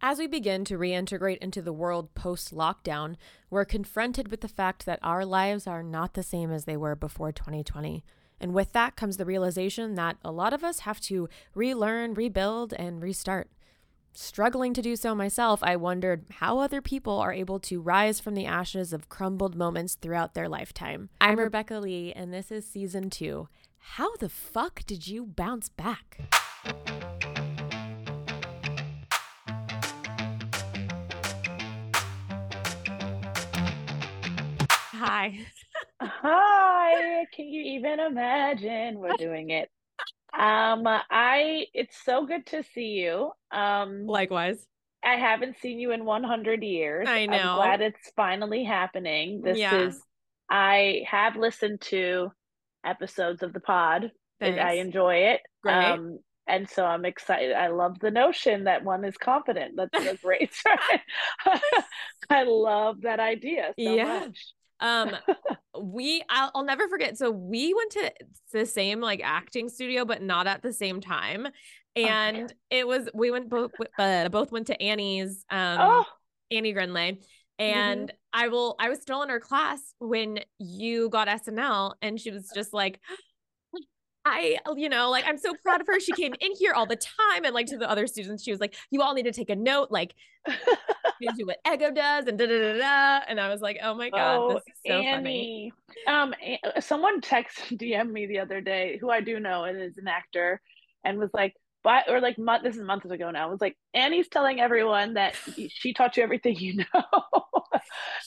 As we begin to reintegrate into the world post lockdown, we're confronted with the fact that our lives are not the same as they were before 2020. And with that comes the realization that a lot of us have to relearn, rebuild, and restart. Struggling to do so myself, I wondered how other people are able to rise from the ashes of crumbled moments throughout their lifetime. I'm Rebecca Lee, and this is season two. How the fuck did you bounce back? Hi. Hi. Can you even imagine we're doing it? Um, I it's so good to see you. Um, Likewise. I haven't seen you in 100 years. I know. I'm glad it's finally happening. This Yeah. is I have listened to episodes of the pod and I enjoy it. Great. Um, and so I'm excited. I love the notion that one is confident. That's a great. I love that idea so Yeah. much. Um, we I'll, I'll never forget. So we went to the same like acting studio, but not at the same time. And it was we went both uh, both went to Annie's um Oh, Annie Grindlay. And I will I was still in her class when you got SNL and she was just like I, you know, like I'm so proud of her. She came in here all the time. And like to the other students, she was like, you all need to take a note, like you do what Ego does and da da da da. And I was like, oh my God, oh, this is so funny. Annie. Um, someone texted DM me the other day, who I do know and is an actor, and was like, "But," or like, month. This is months ago now. Was like, Annie's telling everyone that she taught you everything you know.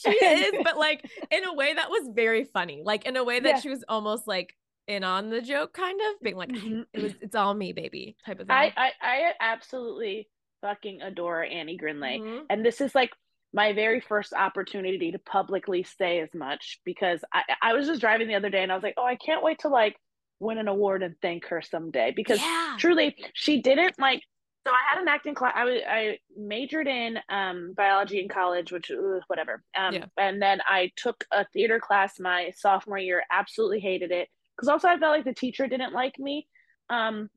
She And- is, but like in a way that was very funny. Like in a way that Yeah. she was almost like in on the joke, kind of being like, Mhm. it was, it's all me, baby, type of thing. I, I, I absolutely fucking adore Annie Grindlay. Mhm. and this is like my very first opportunity to publicly say as much because I, I was just driving the other day and I was like, oh, I can't wait to like win an award and thank her someday because yeah. truly she didn't like. So I had an acting class. I was I majored in um, biology in college, which ugh, whatever. Um, Yeah. And then I took a theater class my sophomore year. Absolutely hated it because also I felt like the teacher didn't like me. Um,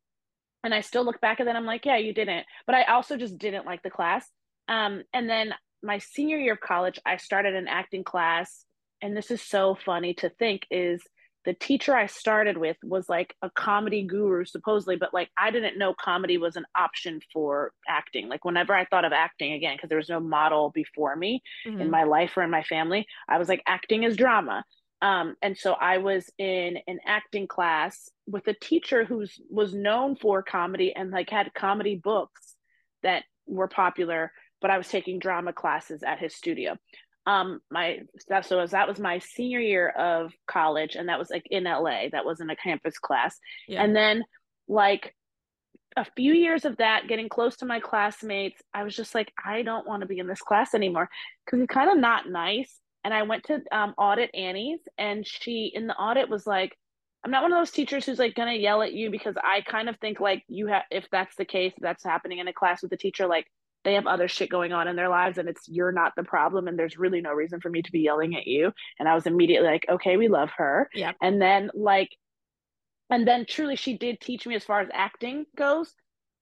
and I still look back at that. I'm like, yeah, you didn't. But I also just didn't like the class. Um, and then my senior year of college, I started an acting class. And this is so funny to think is the teacher I started with was like a comedy guru, supposedly, but like I didn't know comedy was an option for acting. Like whenever I thought of acting again, because there was no model before me in Mhm. my life or in my family, I was like, acting is drama. Um, and so I was in an acting class with a teacher who's was known for comedy and like had comedy books that were popular, but I was taking drama classes at his studio. Um, my so as that was my senior year of college, and that was like in LA. That wasn't a campus class. Yeah. And then like a few years of that, getting close to my classmates, I was just like, I don't want to be in this class anymore because it's kind of not nice. And I went to um, audit Annie's, and she in the audit was like, I'm not one of those teachers who's like gonna yell at you because I kind of think like you have if that's the case, that's happening in a class with a teacher, like they have other shit going on in their lives and it's you're not the problem and there's really no reason for me to be yelling at you. And I was immediately like, okay, we love her. Yep. And then like and then truly she did teach me as far as acting goes.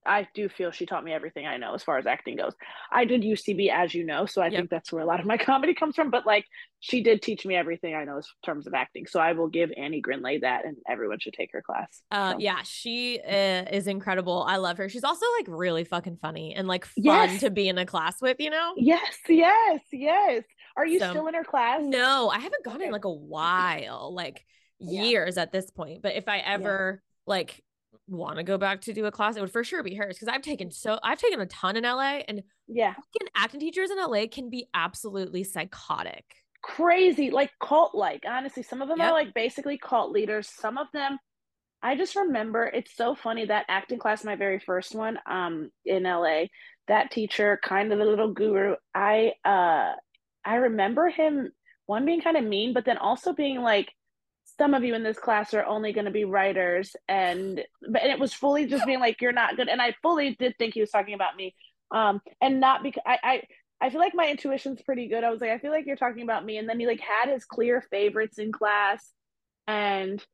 I do feel she taught me everything I know as far as acting goes. I did UCB, as you know, so I Yep. think that's where a lot of my comedy comes from. But like, she did teach me everything I know in terms of acting. So I will give Annie Grindlay that, and everyone should take her class. Uh, So. yeah, she uh, is incredible. I love her. She's also like really fucking funny and like fun Yes. to be in a class with, you know? Yes, yes, yes. Are you So- still in her class? No, I haven't gone in like a while, like Yeah. years at this point. But if I ever like want to go back to do a class, it would for sure be hers because I've taken so I've taken a ton in LA and Yeah. fucking acting teachers in LA can be absolutely psychotic. Crazy, like cult like. Honestly, some of them Yep. are like basically cult leaders. Some of them I just remember it's so funny that acting class, my very first one, um, in LA, that teacher, kind of a little guru, I uh I remember him one being kind of mean, but then also being like, some of you in this class are only going to be writers, and but and it was fully just being like, you're not good, and I fully did think he was talking about me, um, and not because I I. I feel like my intuition's pretty good. I was like, I feel like you're talking about me. And then he like had his clear favorites in class. And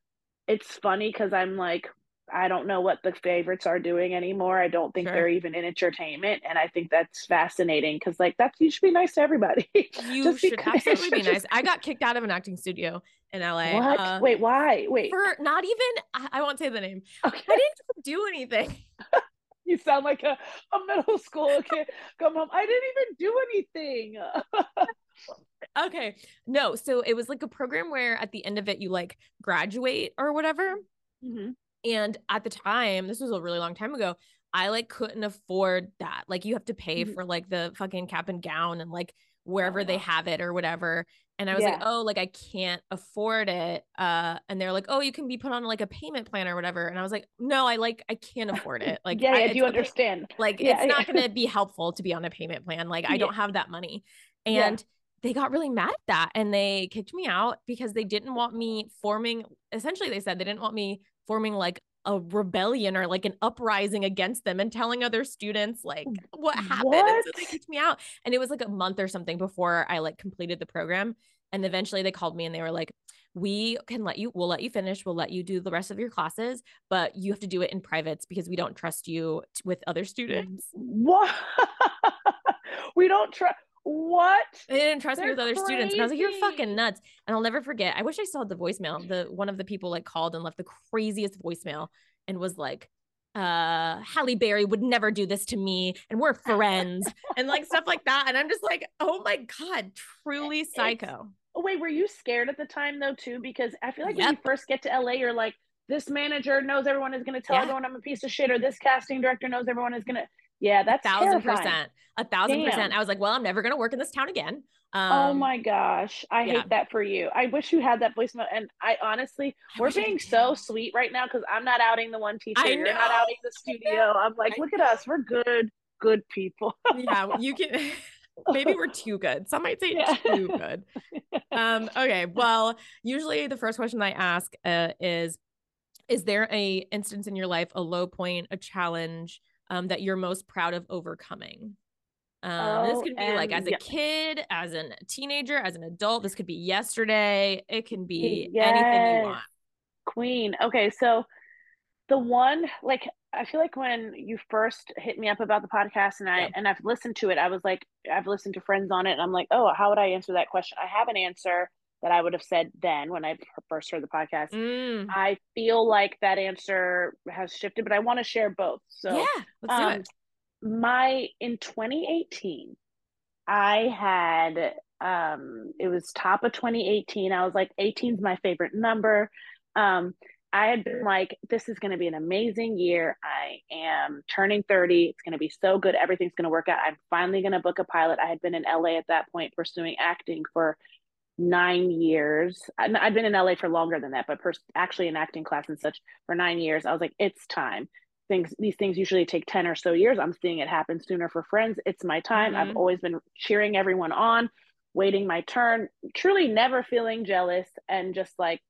it's funny because I'm like, I don't know what the favorites are doing anymore. I don't think sure. they're even in entertainment. And I think that's fascinating because, like, that's you should be nice to everybody. You should absolutely be nice. I got kicked out of an acting studio in LA. What? Uh, Wait, why? Wait. For not even, I, I won't say the name. Okay. I didn't do anything. you sound like a, a middle school kid. Come home. I didn't even do anything. okay. No. So it was like a program where at the end of it, you like graduate or whatever. Mm-hmm. And at the time, this was a really long time ago, I like couldn't afford that. Like you have to pay mm-hmm. for like the fucking cap and gown and like wherever oh, they have it or whatever. And I was yeah. like, oh, like I can't afford it. Uh, and they're like, oh, you can be put on like a payment plan or whatever. And I was like, no, I like I can't afford it. Like, yeah, I, yeah do you understand? Like, yeah, it's not going to be helpful to be on a payment plan. Like, I don't have that money. And they got really mad at that and they kicked me out because they didn't want me forming. Essentially, they said they didn't want me forming like a rebellion or like an uprising against them and telling other students like what happened. What? And so they kicked me out. And it was like a month or something before I like completed the program. And eventually they called me and they were like, we can let you, we'll let you finish. We'll let you do the rest of your classes, but you have to do it in privates because we don't trust you t- with other students. What? we don't trust. What? They didn't trust They're me with other crazy. students. And I was like, you're fucking nuts. And I'll never forget. I wish I still had the voicemail. The one of the people like called and left the craziest voicemail and was like, uh Halle Berry would never do this to me and we're friends and like stuff like that. And I'm just like, oh my God, truly psycho. Oh, wait, were you scared at the time though, too? Because I feel like yep. when you first get to LA, you're like, this manager knows everyone is gonna tell yeah. everyone I'm a piece of shit, or this casting director knows everyone is gonna yeah, that's a thousand terrifying. percent. A thousand Damn. percent. I was like, well, I'm never gonna work in this town again. Oh um, oh my gosh. I yeah. hate that for you. I wish you had that voicemail. And I honestly, I we're being so sweet right now because I'm not outing the one teacher. You're not outing the studio. I'm like, look at us. We're good, good people. yeah, you can maybe we're too good. Some might say yeah. too good. Um, okay. Well, usually the first question I ask uh, is Is there a instance in your life, a low point, a challenge? Um, that you're most proud of overcoming? Um, oh, this could be like as a yeah. kid, as a teenager, as an adult. This could be yesterday. It can be yes. anything you want. Queen. Okay, so the one like I feel like when you first hit me up about the podcast and I yeah. and I've listened to it, I was like I've listened to friends on it and I'm like, oh, how would I answer that question? I have an answer that I would have said then when I first heard the podcast. Mm. I feel like that answer has shifted, but I want to share both. So yeah, let's um, do it. My in 2018, I had um it was top of 2018. I was like 18 is my favorite number. Um I had been like, this is going to be an amazing year. I am turning 30. It's going to be so good. Everything's going to work out. I'm finally going to book a pilot. I had been in LA at that point pursuing acting for nine years. I'd been in LA for longer than that, but pers- actually in acting class and such for nine years, I was like, it's time. Things these things usually take 10 or so years. I'm seeing it happen sooner for friends. It's my time. Mm-hmm. I've always been cheering everyone on, waiting my turn, truly never feeling jealous and just like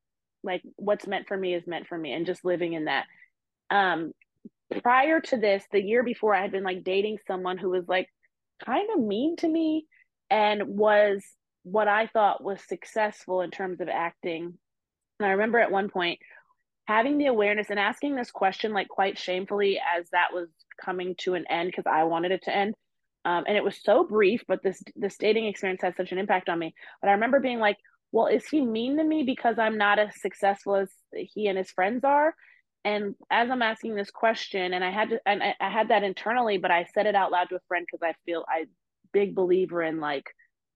like what's meant for me is meant for me and just living in that. Um prior to this, the year before I had been like dating someone who was like kind of mean to me and was what I thought was successful in terms of acting. And I remember at one point having the awareness and asking this question like quite shamefully as that was coming to an end because I wanted it to end. Um, and it was so brief, but this this dating experience had such an impact on me. But I remember being like, well, is he mean to me because I'm not as successful as he and his friends are? And as I'm asking this question, and I had to, and I, I had that internally, but I said it out loud to a friend because I feel I big believer in like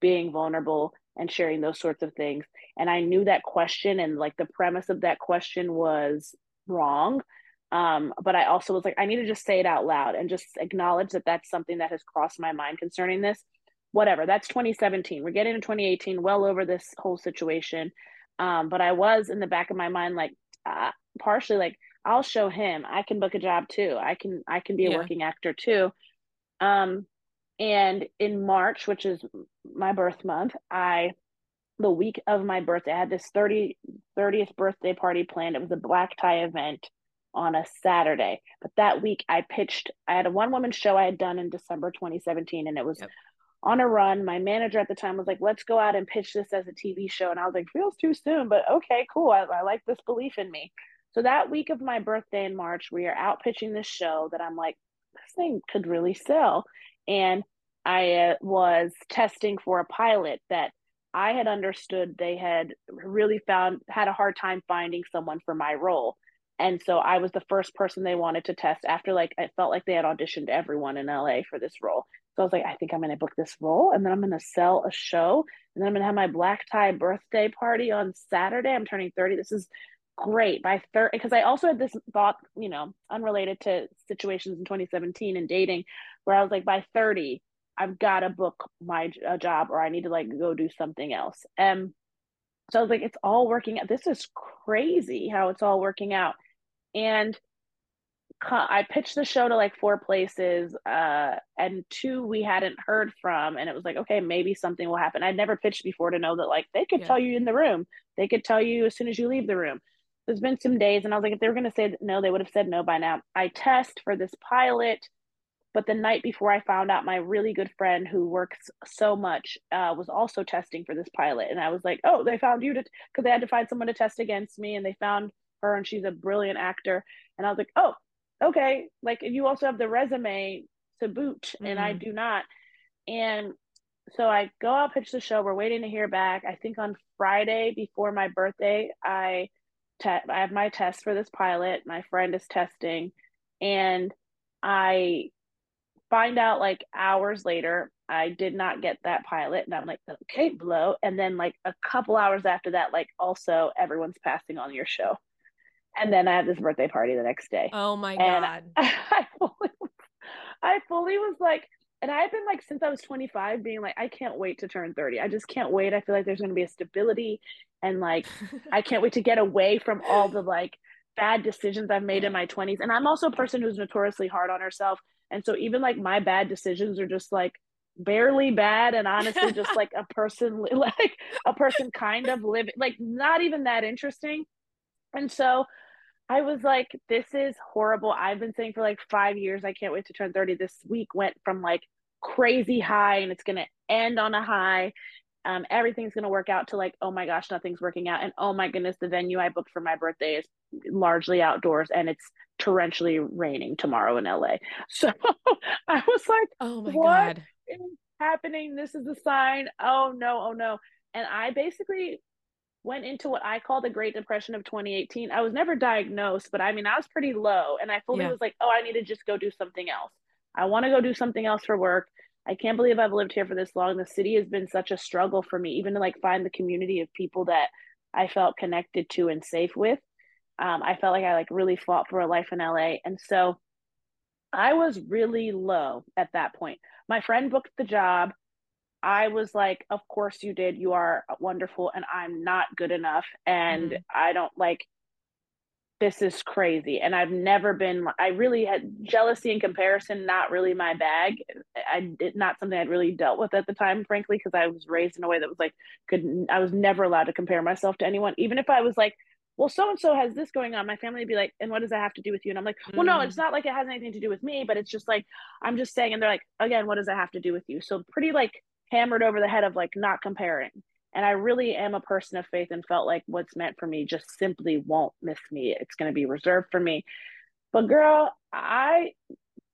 being vulnerable and sharing those sorts of things. And I knew that question and like the premise of that question was wrong. Um, but I also was like, I need to just say it out loud and just acknowledge that that's something that has crossed my mind concerning this. Whatever, that's 2017. We're getting to 2018, well over this whole situation. Um, but I was in the back of my mind, like, uh, partially like, I'll show him. I can book a job too. I can I can be a yeah. working actor too. Um, and in March, which is my birth month, I the week of my birthday, I had this 30, 30th birthday party planned. It was a black tie event on a Saturday. But that week I pitched, I had a one woman show I had done in December 2017, and it was yep. on a run. My manager at the time was like, let's go out and pitch this as a TV show. And I was like, feels too soon, but okay, cool. I, I like this belief in me. So that week of my birthday in March, we are out pitching this show that I'm like, this thing could really sell. And I uh, was testing for a pilot that I had understood they had really found had a hard time finding someone for my role. And so I was the first person they wanted to test after like I felt like they had auditioned everyone in LA for this role. So I was like, I think I'm gonna book this role and then I'm gonna sell a show and then I'm gonna have my black tie birthday party on Saturday. I'm turning 30. This is great by 30 because I also had this thought, you know, unrelated to situations in 2017 and dating, where I was like, by 30, I've got to book my a job or I need to like go do something else. And so I was like, it's all working out. This is crazy how it's all working out. And I pitched the show to like four places, uh, and two we hadn't heard from, and it was like, okay, maybe something will happen. I'd never pitched before to know that like they could yeah. tell you in the room, they could tell you as soon as you leave the room. There's been some days, and I was like, if they were going to say no, they would have said no by now. I test for this pilot, but the night before I found out, my really good friend who works so much uh, was also testing for this pilot, and I was like, oh, they found you to because they had to find someone to test against me, and they found her, and she's a brilliant actor, and I was like, oh, okay, like you also have the resume to boot, mm-hmm. and I mm-hmm. do not, and so I go out pitch the show. We're waiting to hear back. I think on Friday before my birthday, I te- I have my test for this pilot. My friend is testing, and I find out like hours later I did not get that pilot, and I'm like, okay, blow. And then like a couple hours after that, like also everyone's passing on your show, and then I had this birthday party the next day. Oh my god! I, I fully, I fully was like, and I've been like since I was 25 being like I can't wait to turn 30. I just can't wait. I feel like there's going to be a stability and like I can't wait to get away from all the like bad decisions I've made in my 20s. And I'm also a person who's notoriously hard on herself. And so even like my bad decisions are just like barely bad and honestly just like a person like a person kind of living like not even that interesting. And so I was like, this is horrible. I've been saying for like five years, I can't wait to turn 30. This week went from like crazy high and it's going to end on a high. Um, everything's going to work out to like, oh my gosh, nothing's working out. And oh my goodness, the venue I booked for my birthday is largely outdoors and it's torrentially raining tomorrow in LA. So I was like, oh my what God. is happening? This is a sign. Oh no, oh no. And I basically went into what I call the Great Depression of 2018. I was never diagnosed, but I mean, I was pretty low. And I fully yeah. was like, oh, I need to just go do something else. I want to go do something else for work. I can't believe I've lived here for this long. The city has been such a struggle for me, even to like find the community of people that I felt connected to and safe with. Um, I felt like I like really fought for a life in LA. And so I was really low at that point. My friend booked the job. I was like, of course you did. You are wonderful and I'm not good enough. And mm-hmm. I don't like this is crazy and i've never been i really had jealousy and comparison not really my bag i did not something i'd really dealt with at the time frankly because i was raised in a way that was like could i was never allowed to compare myself to anyone even if i was like well so and so has this going on my family would be like and what does that have to do with you and i'm like well no it's mm. not like it has anything to do with me but it's just like i'm just saying and they're like again what does that have to do with you so pretty like hammered over the head of like not comparing and I really am a person of faith and felt like what's meant for me just simply won't miss me. It's going to be reserved for me. But girl, I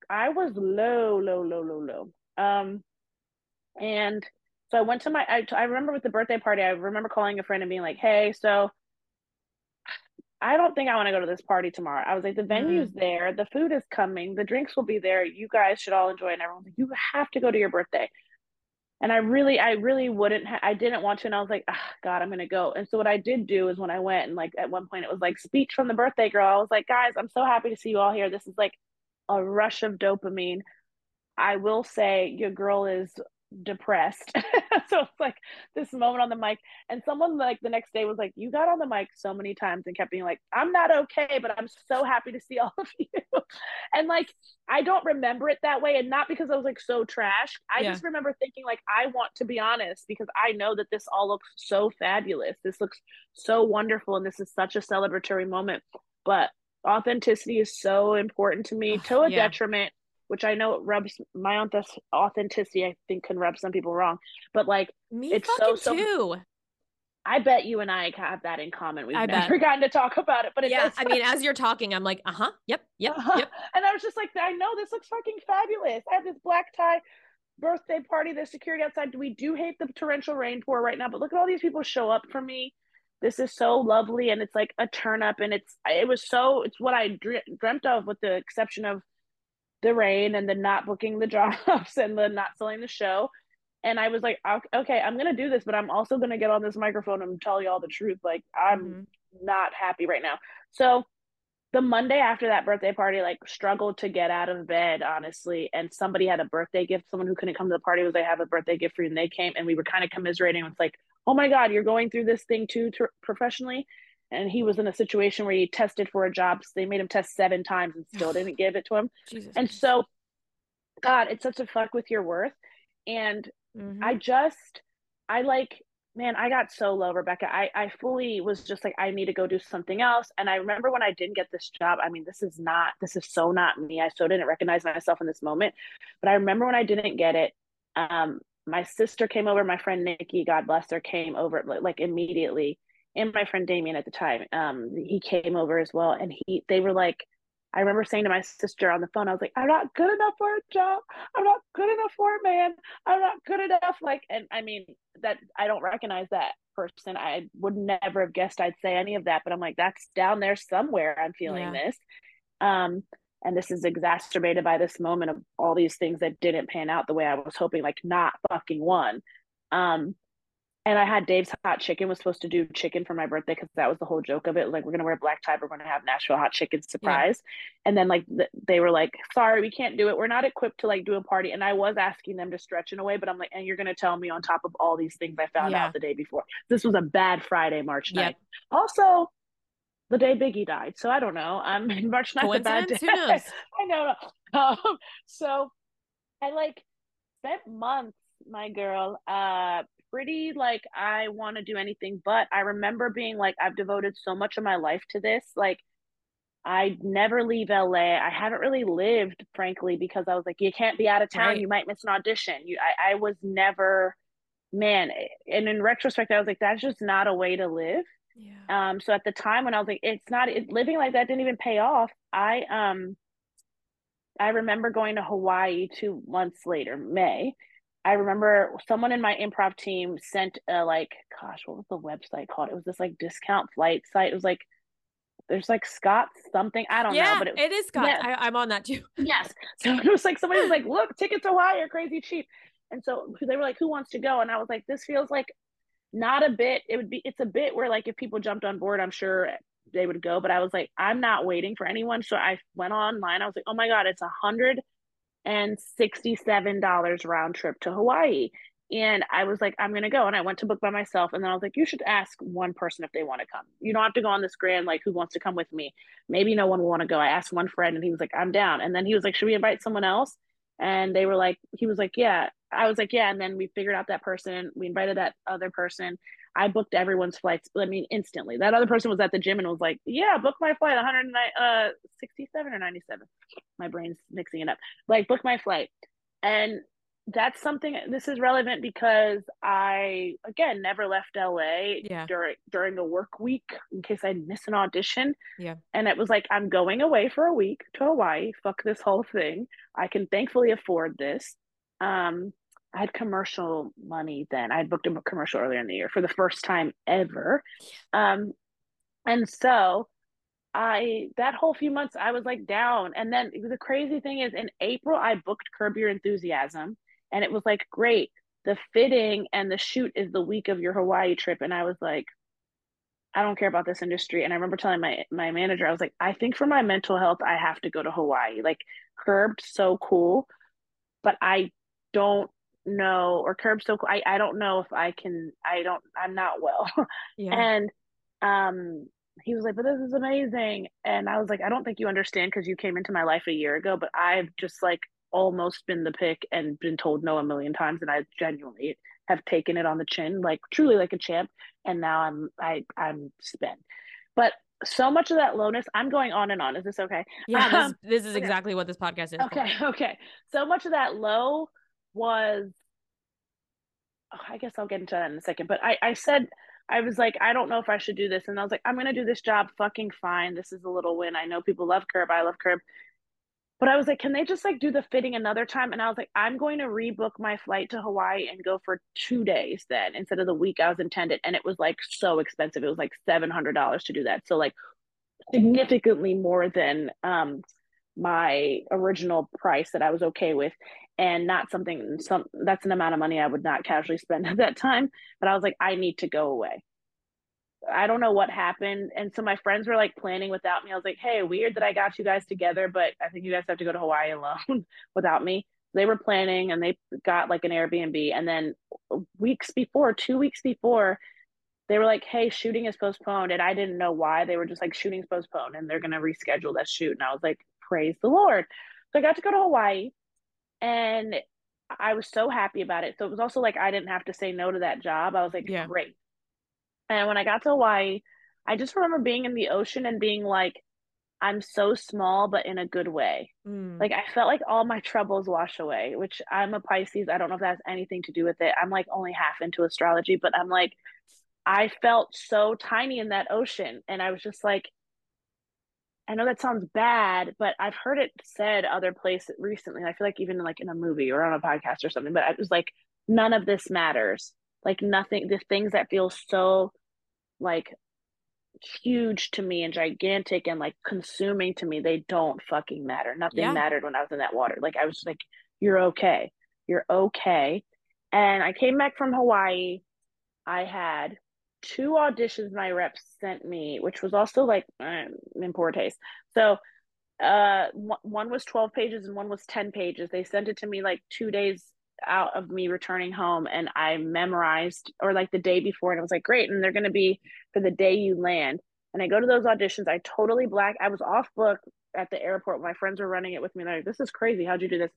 I was low, low, low, low, low. Um, and so I went to my. I, I remember with the birthday party. I remember calling a friend and being like, "Hey, so I don't think I want to go to this party tomorrow." I was like, "The venue's mm. there, the food is coming, the drinks will be there. You guys should all enjoy." And everyone's like, "You have to go to your birthday." and I really, I really wouldn't, ha- I didn't want to. And I was like, oh, God, I'm going to go. And so what I did do is when I went and like at one point it was like speech from the birthday girl. I was like, guys, I'm so happy to see you all here. This is like a rush of dopamine. I will say your girl is depressed. so it's like this moment on the mic. And someone like the next day was like, You got on the mic so many times and kept being like, I'm not okay, but I'm so happy to see all of you. and like, I don't remember it that way. And not because I was like so trash. I yeah. just remember thinking, like, I want to be honest because I know that this all looks so fabulous. This looks so wonderful. And this is such a celebratory moment. But authenticity is so important to me to a yeah. detriment which I know rubs my authenticity. I think can rub some people wrong, but like me it's so, so too. I bet you and I have that in common. We've I never bet. gotten to talk about it, but it yeah, does I mean, as you're talking, I'm like, uh huh, yep, yep, yep. and I was just like, I know this looks fucking fabulous. I have this black tie birthday party, the security outside. We do hate the torrential rain pour right now, but look at all these people show up for me. This is so lovely, and it's like a turn up, and it's it was so it's what I dreamt of, with the exception of the rain and the not booking the jobs and the not selling the show. And I was like, okay, I'm gonna do this, but I'm also gonna get on this microphone and tell you all the truth. Like I'm mm-hmm. not happy right now. So the Monday after that birthday party, like struggled to get out of bed, honestly. And somebody had a birthday gift. Someone who couldn't come to the party was, I have a birthday gift for you. And they came and we were kind of commiserating. It's like, oh my God, you're going through this thing too t- professionally. And he was in a situation where he tested for a job. So they made him test seven times and still didn't give it to him. Jesus and so, God, it's such a fuck with your worth. And mm-hmm. I just, I like man, I got so low, Rebecca. I, I fully was just like, I need to go do something else. And I remember when I didn't get this job, I mean, this is not, this is so not me. I so didn't recognize myself in this moment. But I remember when I didn't get it, um, my sister came over, my friend Nikki, God bless her, came over like immediately. And my friend Damien at the time, um, he came over as well. And he, they were like, I remember saying to my sister on the phone, I was like, I'm not good enough for a job. I'm not good enough for a man. I'm not good enough. Like, and I mean, that I don't recognize that person. I would never have guessed I'd say any of that, but I'm like, that's down there somewhere. I'm feeling yeah. this. Um, and this is exacerbated by this moment of all these things that didn't pan out the way I was hoping, like not fucking one. Um, and I had Dave's hot chicken was supposed to do chicken for my birthday because that was the whole joke of it. Like we're gonna wear black tie, we're gonna have Nashville hot chicken surprise. Yeah. And then like th- they were like, sorry, we can't do it. We're not equipped to like do a party. And I was asking them to stretch in a way, but I'm like, and you're gonna tell me on top of all these things I found yeah. out the day before. This was a bad Friday, March 9th. Yep. Also, the day Biggie died. So I don't know. I'm March 9th a bad day. I know. Um, so I like spent months, my girl, uh pretty like I want to do anything but. I remember being like, I've devoted so much of my life to this. Like, I never leave LA. I haven't really lived, frankly, because I was like, you can't be out of town. Right. You might miss an audition. You, I, I was never, man. And in retrospect, I was like, that's just not a way to live. Yeah. Um. So at the time when I was like, it's not it, living like that didn't even pay off. I um. I remember going to Hawaii two months later, May, I remember someone in my improv team sent a like, gosh, what was the website called? It was this like discount flight site. It was like, there's like Scott something. I don't yeah, know, but it, it is Scott. Yeah. I, am on that too. yes. So it was like somebody was like, look, tickets to Hawaii are crazy cheap. And so they were like, who wants to go? And I was like, this feels like not a bit. It would be, it's a bit where like if people jumped on board, I'm sure they would go. But I was like, I'm not waiting for anyone. So I went online. I was like, oh my God, it's a hundred and $67 round trip to Hawaii. And I was like, I'm gonna go. And I went to book by myself. And then I was like, you should ask one person if they want to come. You don't have to go on this grand, like, who wants to come with me? Maybe no one will want to go. I asked one friend and he was like, I'm down. And then he was like, Should we invite someone else? And they were like, he was like, Yeah. I was like, Yeah. And then we figured out that person. We invited that other person. I booked everyone's flights. I mean, instantly. That other person was at the gym and was like, "Yeah, book my flight, 167 uh, or 97." My brain's mixing it up. Like, book my flight, and that's something. This is relevant because I again never left LA yeah. during during a work week in case I miss an audition. Yeah, and it was like I'm going away for a week to Hawaii. Fuck this whole thing. I can thankfully afford this. Um, I had commercial money then. I had booked a commercial earlier in the year for the first time ever. Um, and so I that whole few months I was like down. And then the crazy thing is in April I booked Curb Your Enthusiasm and it was like great. The fitting and the shoot is the week of your Hawaii trip. And I was like, I don't care about this industry. And I remember telling my my manager, I was like, I think for my mental health, I have to go to Hawaii. Like Curbed so cool, but I don't know or curb so cool. I, I don't know if I can I don't I'm not well. Yeah. and um he was like, But this is amazing. And I was like, I don't think you understand because you came into my life a year ago, but I've just like almost been the pick and been told no a million times and I genuinely have taken it on the chin, like truly like a champ. And now I'm I I'm spent. But so much of that lowness, I'm going on and on. Is this okay? Yeah, this, um, this is exactly okay. what this podcast is. Okay, for. okay. So much of that low was oh, I guess I'll get into that in a second. But I, I said I was like, I don't know if I should do this. And I was like, I'm gonna do this job fucking fine. This is a little win. I know people love Curb. I love Curb. But I was like, can they just like do the fitting another time? And I was like, I'm going to rebook my flight to Hawaii and go for two days then instead of the week I was intended. And it was like so expensive. It was like seven hundred dollars to do that. So like significantly more than um my original price that I was okay with and not something some that's an amount of money I would not casually spend at that time. But I was like, I need to go away. I don't know what happened. And so my friends were like planning without me. I was like, hey, weird that I got you guys together, but I think you guys have to go to Hawaii alone without me. They were planning and they got like an Airbnb. And then weeks before, two weeks before, they were like, hey, shooting is postponed. And I didn't know why. They were just like, shooting's postponed and they're going to reschedule that shoot. And I was like, praise the Lord. So I got to go to Hawaii and I was so happy about it. So it was also like I didn't have to say no to that job. I was like, yeah. great. And when I got to Hawaii, I just remember being in the ocean and being like, I'm so small, but in a good way. Mm. Like I felt like all my troubles wash away, which I'm a Pisces. I don't know if that has anything to do with it. I'm like only half into astrology, but I'm like, I felt so tiny in that ocean. And I was just like, I know that sounds bad, but I've heard it said other places recently. I feel like even like in a movie or on a podcast or something, but I was like, none of this matters. Like nothing, the things that feel so like huge to me and gigantic and like consuming to me, they don't fucking matter. Nothing yeah. mattered when I was in that water. Like I was like, you're okay. You're okay. And I came back from Hawaii. I had two auditions my reps sent me, which was also like uh, in poor taste. So uh one was 12 pages and one was 10 pages. They sent it to me like 2 days out of me returning home and I memorized or like the day before and I was like great and they're going to be for the day you land. And I go to those auditions, I totally black I was off book at the airport. My friends were running it with me. Like, this is crazy. How'd you do this?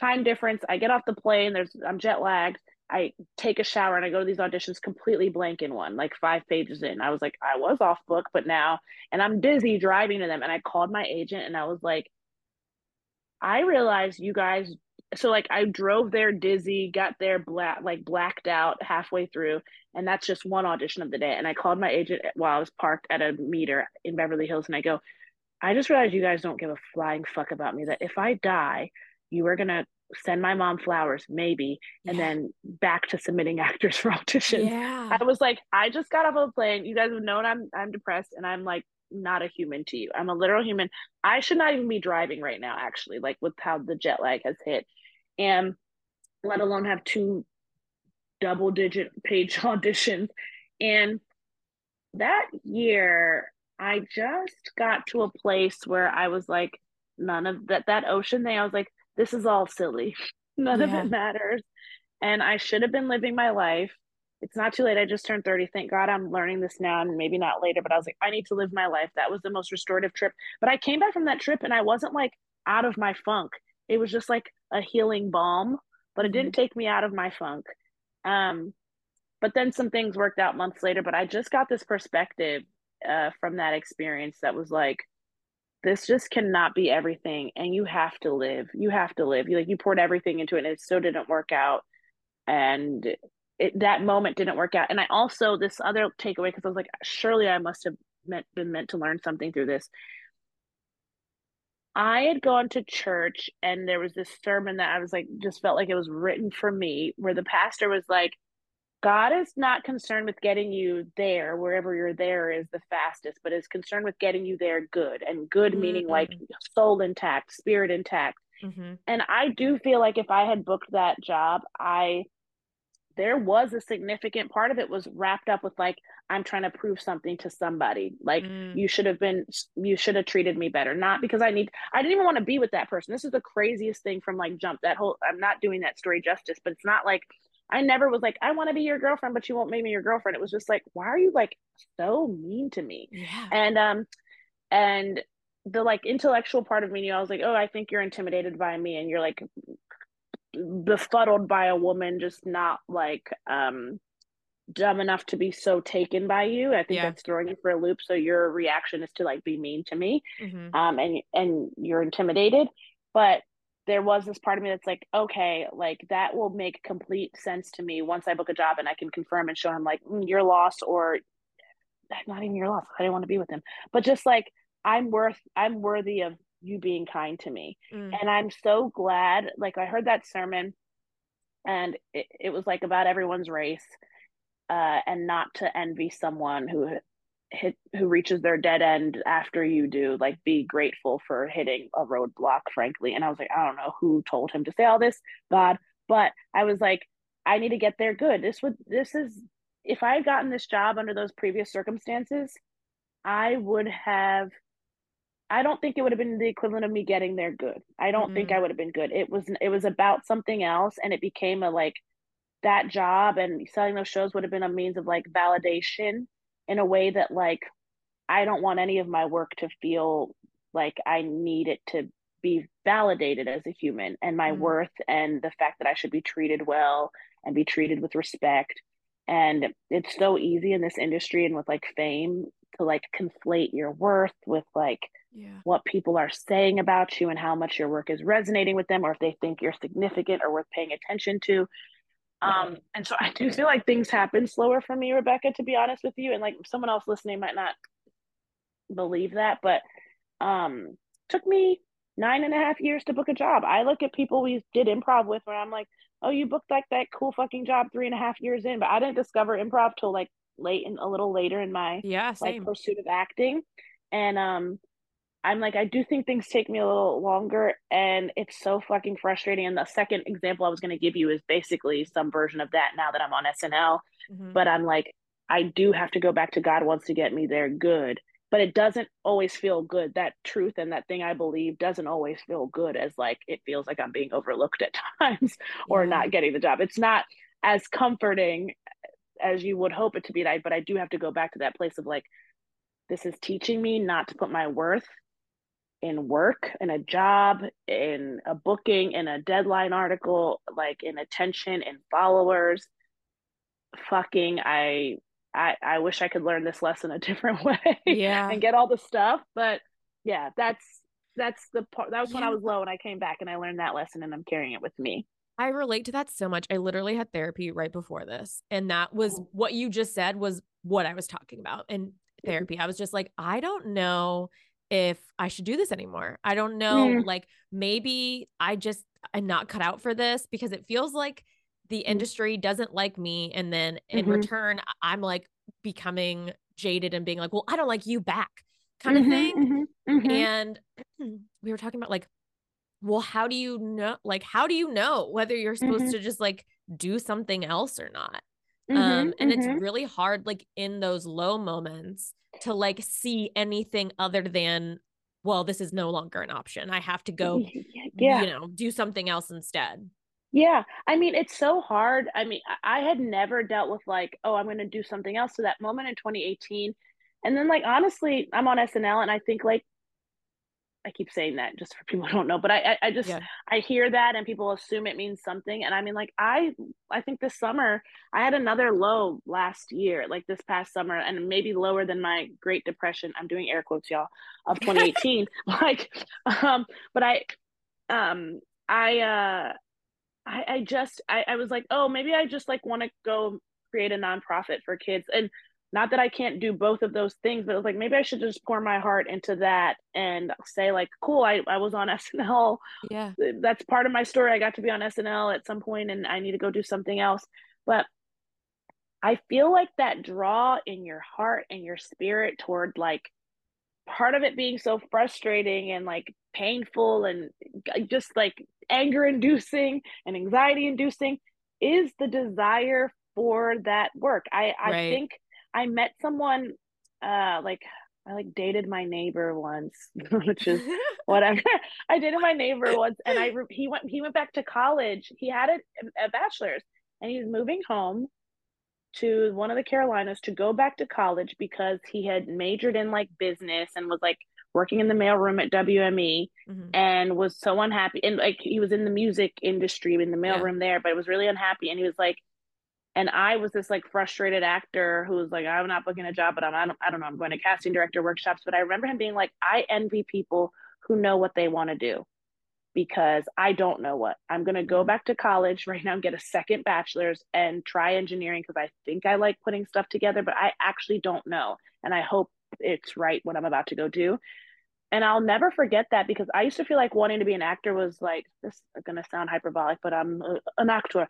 Time difference. I get off the plane. There's I'm jet lagged. I take a shower and I go to these auditions completely blank in one, like five pages in. I was like, I was off book, but now, and I'm dizzy driving to them. And I called my agent and I was like, I realized you guys so like I drove there dizzy, got there black like blacked out halfway through, and that's just one audition of the day. And I called my agent while I was parked at a meter in Beverly Hills, and I go, I just realized you guys don't give a flying fuck about me. That if I die, you are gonna send my mom flowers, maybe, yeah. and then back to submitting actors for auditions. Yeah. I was like, I just got off of a plane. You guys have known I'm I'm depressed, and I'm like not a human to you. I'm a literal human. I should not even be driving right now, actually, like with how the jet lag has hit and let alone have two double digit page auditions. And that year, I just got to a place where I was like, none of that, that ocean thing, I was like, this is all silly. None yeah. of it matters. And I should have been living my life. It's not too late. I just turned 30. Thank God I'm learning this now and maybe not later, but I was like, I need to live my life. That was the most restorative trip. But I came back from that trip and I wasn't like out of my funk. It was just like a healing balm, but it didn't mm-hmm. take me out of my funk. Um, but then some things worked out months later. But I just got this perspective uh, from that experience that was like, this just cannot be everything, and you have to live. You have to live. You like you poured everything into it, and it still didn't work out. And it, that moment didn't work out. And I also this other takeaway because I was like, surely I must have meant been meant to learn something through this. I had gone to church and there was this sermon that I was like, just felt like it was written for me, where the pastor was like, God is not concerned with getting you there, wherever you're there is the fastest, but is concerned with getting you there good. And good mm-hmm. meaning like soul intact, spirit intact. Mm-hmm. And I do feel like if I had booked that job, I there was a significant part of it was wrapped up with like i'm trying to prove something to somebody. Like mm. you should have been you should have treated me better. Not because i need i didn't even want to be with that person. This is the craziest thing from like jump that whole i'm not doing that story justice but it's not like i never was like i want to be your girlfriend but you won't make me your girlfriend. It was just like why are you like so mean to me? Yeah. and um and the like intellectual part of me knew I was like, oh, I think you're intimidated by me, and you're like befuddled by a woman just not like um dumb enough to be so taken by you i think yeah. that's throwing you for a loop so your reaction is to like be mean to me mm-hmm. um and and you're intimidated but there was this part of me that's like, okay, like that will make complete sense to me once I book a job and I can confirm and show him like mm, you're lost or not even your loss. I didn't want to be with him, but just like I'm worth, I'm worthy of you being kind to me, mm. and I'm so glad. Like I heard that sermon, and it, it was like about everyone's race, uh, and not to envy someone who hit who reaches their dead end after you do like be grateful for hitting a roadblock frankly and i was like i don't know who told him to say all this god but i was like i need to get there good this would this is if i had gotten this job under those previous circumstances i would have i don't think it would have been the equivalent of me getting there good i don't mm-hmm. think i would have been good it was it was about something else and it became a like that job and selling those shows would have been a means of like validation in a way that like I don't want any of my work to feel like I need it to be validated as a human and my mm worth and the fact that I should be treated well and be treated with respect. And it's so easy in this industry and with like fame to like conflate your worth with like yeah. what people are saying about you and how much your work is resonating with them or if they think you're significant or worth paying attention to. Um, and so I do feel like things happen slower for me, Rebecca, to be honest with you. And like someone else listening might not believe that, but um took me nine and a half years to book a job. I look at people we did improv with where I'm like, oh, you booked like that cool fucking job three and a half years in, but I didn't discover improv till like late and a little later in my yeah same. like pursuit of acting. And um I'm like, I do think things take me a little longer and it's so fucking frustrating. And the second example I was going to give you is basically some version of that now that I'm on SNL. Mm-hmm. But I'm like, I do have to go back to God wants to get me there good. But it doesn't always feel good. That truth and that thing I believe doesn't always feel good as like it feels like I'm being overlooked at times or yeah. not getting the job. It's not as comforting as you would hope it to be. But I do have to go back to that place of like, this is teaching me not to put my worth in work, in a job, in a booking, in a deadline article, like in attention and followers. Fucking, I, I, I wish I could learn this lesson a different way. Yeah, and get all the stuff. But yeah, that's that's the part. That was yeah. when I was low, and I came back and I learned that lesson, and I'm carrying it with me. I relate to that so much. I literally had therapy right before this, and that was oh. what you just said was what I was talking about in therapy. I was just like, I don't know if I should do this anymore. I don't know. Mm. Like maybe I just I'm not cut out for this because it feels like the mm. industry doesn't like me. And then in mm-hmm. return, I'm like becoming jaded and being like, well, I don't like you back kind mm-hmm, of thing. Mm-hmm, mm-hmm, and we were talking about like, well, how do you know? Like, how do you know whether you're supposed mm-hmm. to just like do something else or not? Mm-hmm, um, and it's really hard, like in those low moments to like see anything other than well this is no longer an option i have to go yeah. you know do something else instead yeah i mean it's so hard i mean i had never dealt with like oh i'm going to do something else so that moment in 2018 and then like honestly i'm on snl and i think like I keep saying that just for people who don't know, but I, I, I just yeah. I hear that and people assume it means something. And I mean, like I I think this summer I had another low last year, like this past summer, and maybe lower than my Great Depression. I'm doing air quotes, y'all, of 2018. like, um, but I, um, I, uh, I, I just I, I was like, oh, maybe I just like want to go create a nonprofit for kids and not that I can't do both of those things, but it was like maybe I should just pour my heart into that and say like, cool, I, I was on SNL. Yeah. That's part of my story. I got to be on SNL at some point and I need to go do something else. But I feel like that draw in your heart and your spirit toward like part of it being so frustrating and like painful and uh, just like anger inducing and anxiety inducing is the desire for that work. I, I right. think I met someone uh like I like dated my neighbor once, which is whatever. I dated my neighbor once, and I he went he went back to college. He had a, a bachelor's, and he's moving home to one of the Carolinas to go back to college because he had majored in like business and was like working in the mailroom at WME mm-hmm. and was so unhappy. And like he was in the music industry in the mailroom yeah. there, but it was really unhappy. And he was like, and I was this like frustrated actor who was like, I'm not booking a job, but I'm I don't, I don't know, I'm going to casting director workshops. But I remember him being like, I envy people who know what they want to do. because I don't know what. I'm going to go mm-hmm. back to college right now and get a second bachelor's and try engineering because I think I like putting stuff together, but I actually don't know. And I hope it's right what I'm about to go do. And I'll never forget that because I used to feel like wanting to be an actor was like, this is going to sound hyperbolic, but I'm a, an actor.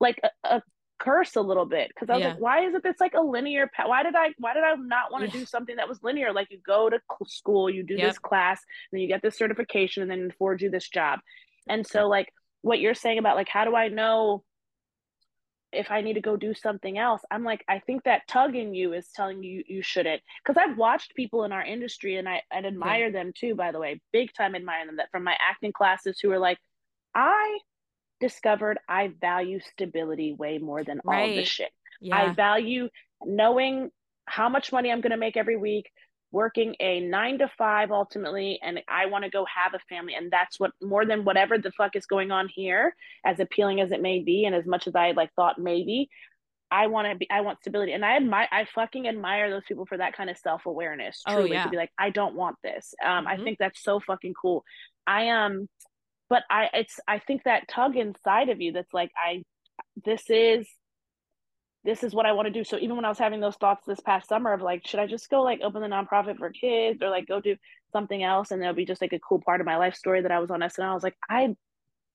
Like a, a curse a little bit because I was yeah. like, why is it this like a linear path? Why did I why did I not want to yeah. do something that was linear? Like you go to school, you do yep. this class, and then you get this certification, and then forge you this job. And so like what you're saying about like how do I know if I need to go do something else? I'm like, I think that tug in you is telling you you shouldn't. Because I've watched people in our industry and I, I admire yeah. them too, by the way, big time admire them that from my acting classes who are like, I discovered I value stability way more than right. all the shit. Yeah. I value knowing how much money I'm going to make every week, working a nine to five ultimately, and I want to go have a family. And that's what more than whatever the fuck is going on here, as appealing as it may be, and as much as I like thought maybe. I want to be. I want stability, and I admire. I fucking admire those people for that kind of self awareness. Oh, truly, oh, yeah. to be like, I don't want this. Um, mm-hmm. I think that's so fucking cool. I um, but I it's I think that tug inside of you that's like I this is this is what I want to do. So even when I was having those thoughts this past summer of like, should I just go like open the nonprofit for kids or like go do something else and there'll be just like a cool part of my life story that I was on SNL. I was like, I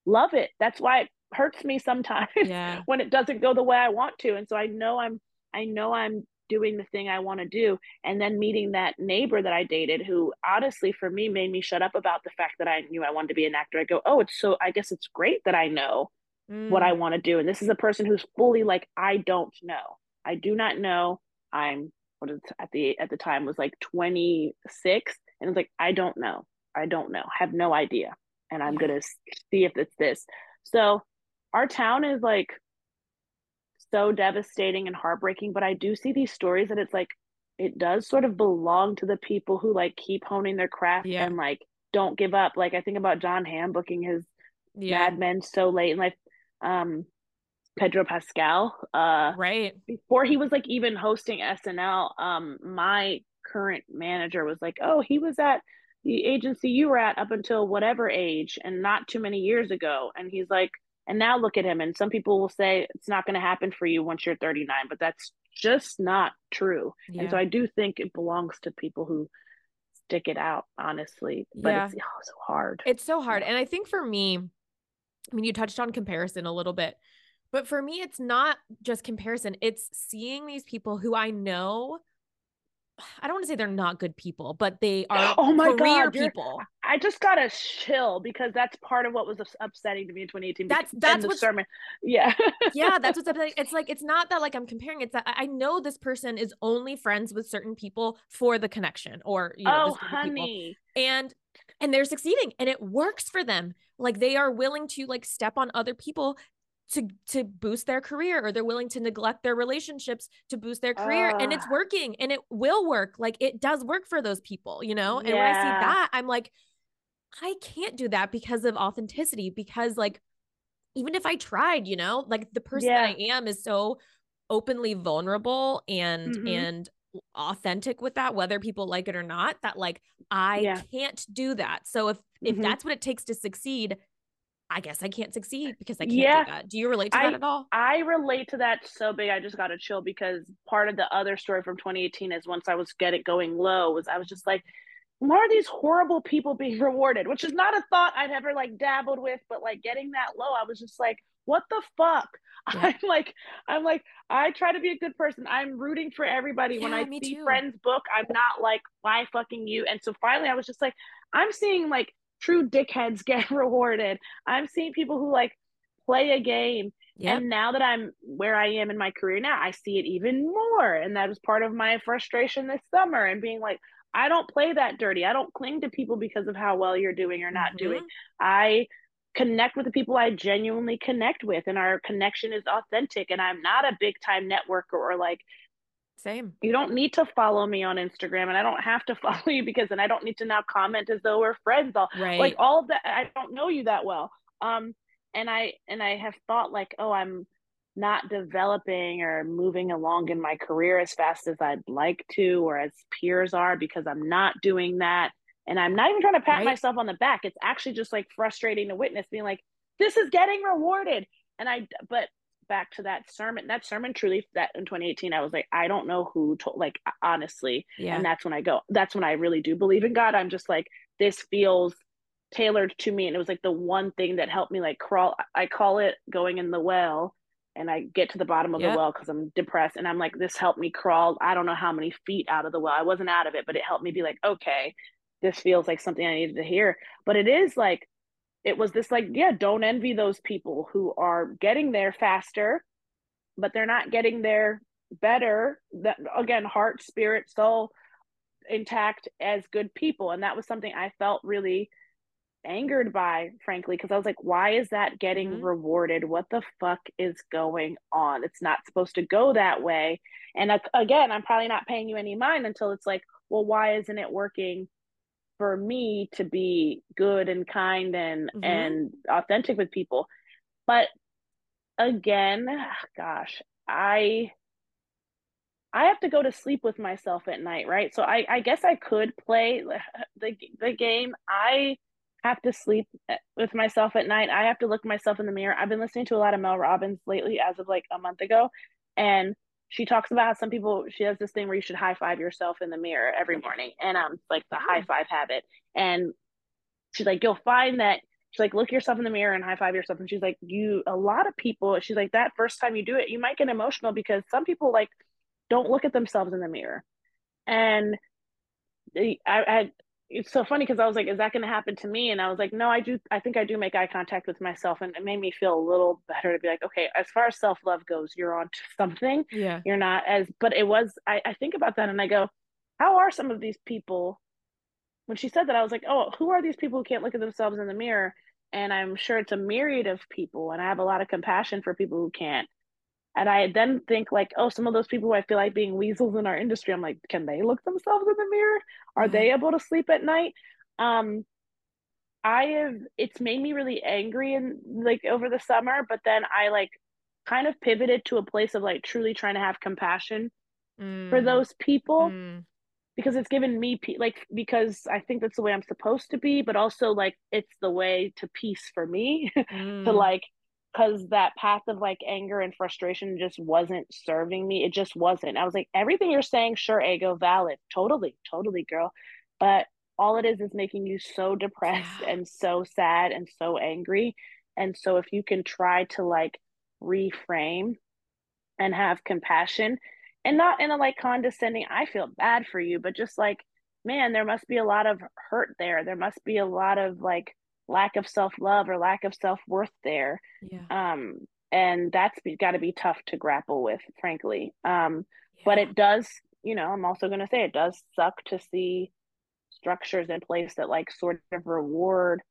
love it. That's why it hurts me sometimes yeah. when it doesn't go the way I want to. And so I know I'm I know I'm doing the thing I want to do. And then meeting that neighbor that I dated, who honestly for me made me shut up about the fact that I knew I wanted to be an actor. I go, oh, it's so, I guess it's great that I know mm. what I want to do. And this is a person who's fully like, I don't know. I do not know. I'm, what is at the, at the time was like 26. And it's like, I don't know. I don't know. I have no idea. And I'm going to see if it's this. So our town is like so devastating and heartbreaking but i do see these stories that it's like it does sort of belong to the people who like keep honing their craft yeah. and like don't give up like i think about jon hamm booking his yeah. mad men so late in life um pedro pascal uh right before he was like even hosting snl um my current manager was like oh he was at the agency you were at up until whatever age and not too many years ago and he's like and now look at him. And some people will say it's not going to happen for you once you're 39, but that's just not true. Yeah. And so I do think it belongs to people who stick it out, honestly. But yeah. it's oh, so hard. It's so hard. And I think for me, I mean, you touched on comparison a little bit, but for me, it's not just comparison. It's seeing these people who I know I don't want to say they're not good people, but they are oh my career God, people. I just got a chill because that's part of what was upsetting to me in 2018. That's that's what sermon. Yeah. yeah, that's what's upsetting. It's like it's not that like I'm comparing. It's that I know this person is only friends with certain people for the connection, or you know, oh honey, and and they're succeeding, and it works for them. Like they are willing to like step on other people to to boost their career or they're willing to neglect their relationships to boost their career uh, and it's working and it will work like it does work for those people you know and yeah. when i see that i'm like i can't do that because of authenticity because like even if i tried you know like the person yeah. that i am is so openly vulnerable and mm-hmm. and authentic with that whether people like it or not that like i yeah. can't do that so if if mm-hmm. that's what it takes to succeed I guess I can't succeed because I can't yeah, do that. Do you relate to I, that at all? I relate to that so big. I just got to chill because part of the other story from 2018 is once I was getting going low was I was just like, why are these horrible people being rewarded? Which is not a thought I'd ever like dabbled with, but like getting that low, I was just like, what the fuck? Yeah. I'm like, I'm like, I try to be a good person. I'm rooting for everybody. Yeah, when I see too. friends book, I'm not like, why fucking you? And so finally I was just like, I'm seeing like true dickheads get rewarded. I'm seeing people who like play a game. Yep. And now that I'm where I am in my career now, I see it even more. And that was part of my frustration this summer and being like, I don't play that dirty. I don't cling to people because of how well you're doing or not mm-hmm. doing. I connect with the people I genuinely connect with, and our connection is authentic. And I'm not a big time networker or like same. You don't need to follow me on Instagram and I don't have to follow you because then I don't need to now comment as though we're friends. All right. like all of that I don't know you that well. Um and I and I have thought like, oh, I'm not developing or moving along in my career as fast as I'd like to or as peers are because I'm not doing that. And I'm not even trying to pat Right. myself on the back. It's actually just like frustrating to witness, being like, this is getting rewarded. And I, but back to that sermon, that sermon truly, that in 2018, I was like, I don't know who told, like, honestly. Yeah. And that's when I go, that's when I really do believe in God. I'm just like, this feels tailored to me. And it was like the one thing that helped me like crawl. I call it going in the well and I get to the bottom of Yep. the well because I'm depressed. And I'm like, this helped me crawl. I don't know how many feet out of the well. I wasn't out of it, but it helped me be like, okay, this feels like something I needed to hear. But it is like, it was this like, yeah, don't envy those people who are getting there faster, but they're not getting there better. That again, heart, spirit, soul intact as good people. And that was something I felt really angered by, frankly, because I was like, why is that getting Mhm. rewarded? What the fuck is going on? It's not supposed to go that way. And uh, again, I'm probably not paying you any mind until it's like, well, why isn't it working for me to be good and kind and Mhm. and authentic with people? But again, gosh, I I have to go to sleep with myself at night, right? So I I guess I could play the the game. I have to sleep eh, with myself at night. I have to look myself in the mirror. I've been listening to a lot of Mel Robbins lately as of like a month ago and she talks about how some people she has this thing where you should high five yourself in the mirror every morning. And um like the high five habit. And she's like you'll find that she's like look yourself in the mirror and high five yourself. And she's like you a lot of people she's like that first time you do it you might get emotional because some people like don't look at themselves in the mirror. And I, I it's so funny because I was like, is that going to happen to me? And I was like, no, I do. I think I do make eye contact with myself, and it made me feel a little better to be like, okay, as far as self love goes, you're on to something. Yeah. You're not as, but it was. I, I think about that and I go, how are some of these people? When she said that, I was like, oh, who are these people who can't look at themselves in the mirror? And I'm sure it's a myriad of people, and I have a lot of compassion for people who can't. And I then think like, oh, some of those people who I feel like being weasels in our industry, I'm like, can they look themselves in the mirror? Are Yeah. they able to sleep at night? Um, I have it's made me really angry and like over the summer, but then I like kind of pivoted to a place of like truly trying to have compassion for Mm, those people mm, because it's given me pe- like because I think that's the way I'm supposed to be, but also like it's the way to peace for me to mm. like because that path of like anger and frustration just wasn't serving me. It just wasn't. I was like, everything you're saying, sure, ego, valid, totally, totally, girl, but all it is is making you so depressed and so sad and so angry. And so if you can try to like reframe and have compassion and not in a like condescending i feel bad for you but just like man there must be a lot of hurt there there must be a lot of like lack of self-love or lack of self-worth there Yeah. um and that's got to be tough to grapple with frankly um but it does you know i'm also going to say it does suck to see structures in place that like sort of reward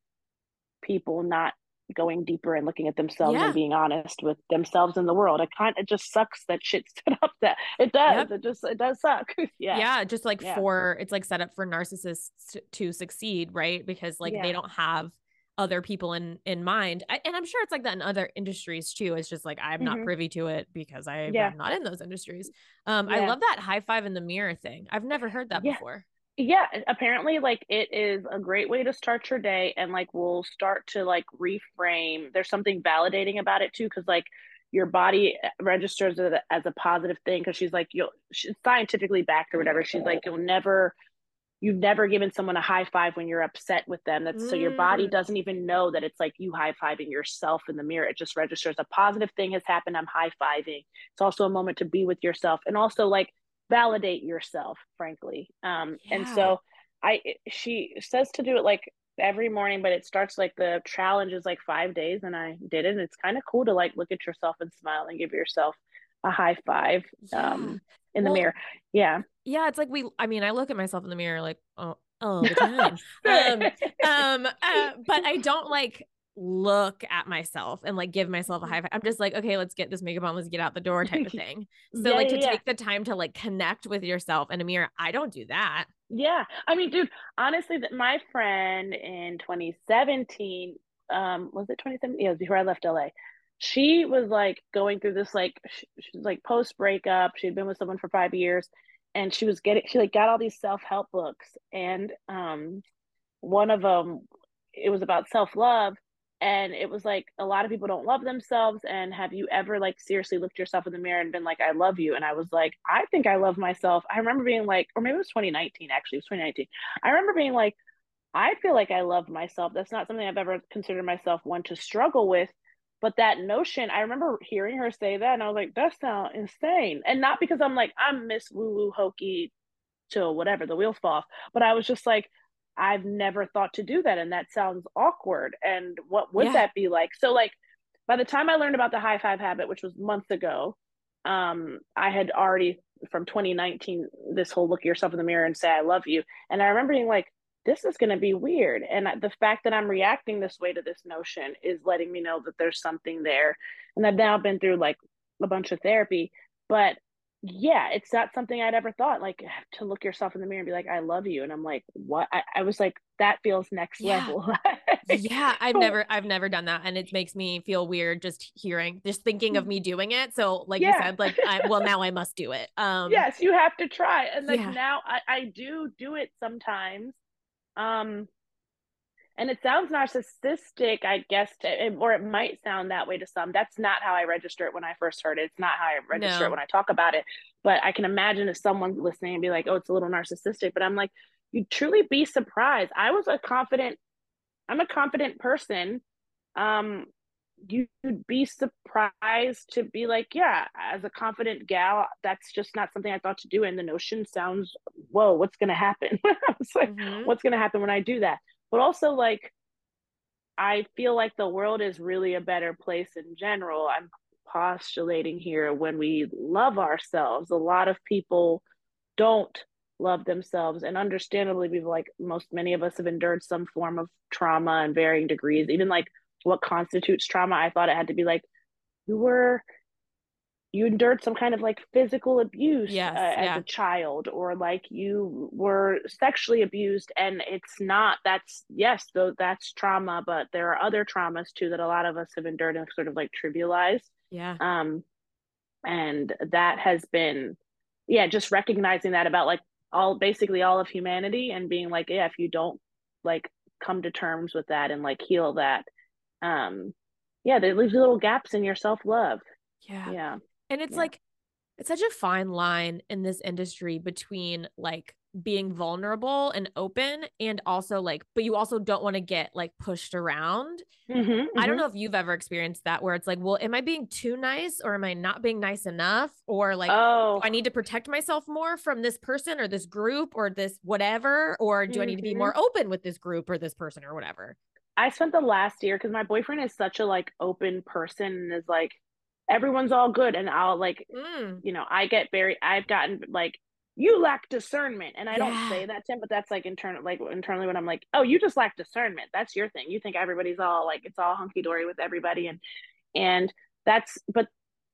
people not going deeper and looking at themselves Yeah. and being honest with themselves and the world. It kind it just sucks that shit set up that it does. Yep. It just it does suck. yeah. yeah just like Yeah. for it's like set up for narcissists to, to succeed right because like they don't have other people in in mind I, and i'm sure it's like that in other industries too it's just like i'm not Mhm. privy to it because i Yeah. am not in those industries um i love that high five in the mirror thing i've never heard that Yeah. before Yeah, apparently like it is a great way to start your day and like we'll start to like reframe. There's something validating about it too cuz like your body eh, registers it as a positive thing cuz she's like you'll she's scientifically backed or whatever. She's like you'll never you've never given someone a high five when you're upset with them. That's so your body Mm. doesn't even know that it's like you high fiving yourself in the mirror. It just registers a positive thing has happened. I'm high fiving. It's also a moment to be with yourself and also like validate yourself, frankly. Um, and so I she says to do it like every morning, but it starts like the challenge is like five days, and I did it. And it's kind of cool to like look at yourself and smile and give yourself a high five um, in the mirror. Yeah. yeah it's like we i mean i look at myself in the mirror like oh all the time um um uh, but i don't like look at myself and like give myself a high five i'm just like okay let's get this makeup on let's get out the door type of thing so Yeah, like to yeah. take the time to like connect with yourself in a mirror i don't do that Yeah, I mean, dude, honestly, that my friend in 2017, um, was it 2017? Yeah, it was before I left LA. She was like going through this, like, she, she was like post breakup. She'd been with someone for five years, and she was getting, she like got all these self help books, and um, one of them it was about self-love and it was like a lot of people don't love themselves and have you ever like seriously looked yourself in the mirror and been like i love you and i was like i think i love myself. I remember being like or maybe it was 2019 actually it was 2019 i remember being like i feel like i love myself. That's not something i've ever considered myself one to struggle with but that notion i remember hearing her say that and i was like that sounds insane and not because i'm like i'm miss woo woo hokey till whatever the wheels fall off but i was just like I've never thought to do that. And that sounds awkward. And what would yeah. that be like? So, like, by the time I learned about the high five habit, which was months ago, um, I had already from 2019 this whole look yourself in the mirror and say I love you. And I remember being like, this is going to be weird. And the fact that I'm reacting this way to this notion is letting me know that there's something there. And I've now been through like a bunch of therapy, but yeah, it's not something I'd ever thought like to look yourself in the mirror and be like, I love you. And I'm like, what? I, I was like, that feels next yeah. level. yeah. I've never, I've never done that. And it makes me feel weird just hearing, just thinking of mm. me doing it. So like yeah. you said, like, I, well, now I must do it. Um, yes, you have to try. And like yeah. now I, I do do it sometimes. Um, and it sounds narcissistic i guess to, or it might sound that way to some. That's not how i register it when i first heard it. It's not how i register no. it when i talk about it. But i can imagine if someone's listening and be like oh it's a little narcissistic. But i'm like you'd truly be surprised. I was a confident i'm a confident person. Um you'd be surprised to be like yeah as a confident gal that's just not something i thought to do and the notion sounds whoa what's gonna happen i was like mm-hmm. what's gonna happen when i do that but also like I feel like the world is really a better place in general. I'm postulating here when we love ourselves. A lot of people don't love themselves and understandably we've like most many of us have endured some form of trauma in varying degrees even like what constitutes trauma i thought it had to be like you were you endured some kind of like physical abuse yes, uh, as yeah. a child or like you were sexually abused and it's not that's yes though that's trauma but there are other traumas too that a lot of us have endured and sort of like trivialized yeah um and that has been yeah just recognizing that about like all basically all of humanity and being like yeah if you don't like come to terms with that and like heal that um yeah there leaves little gaps in your self-love yeah yeah and it's yeah. like it's such a fine line in this industry between like being vulnerable and open and also like but you also don't want to get like pushed around mm-hmm, mm-hmm. i don't mm-hmm. know if you've ever experienced that where it's like well am i being too nice or am i not being nice enough or like oh i need to protect myself more from this person or this group or this whatever or do mm-hmm. i need to be more mm-hmm. open with this group or this person or whatever i spent the last year because my boyfriend is such a like open person and is like everyone's all good and i'll like mm. you know i get very i've gotten like you lack discernment and i yeah. don't say that to him but that's like internal like internally when i'm like oh you just lack discernment that's your thing you think everybody's all like it's all hunky-dory with everybody and and that's but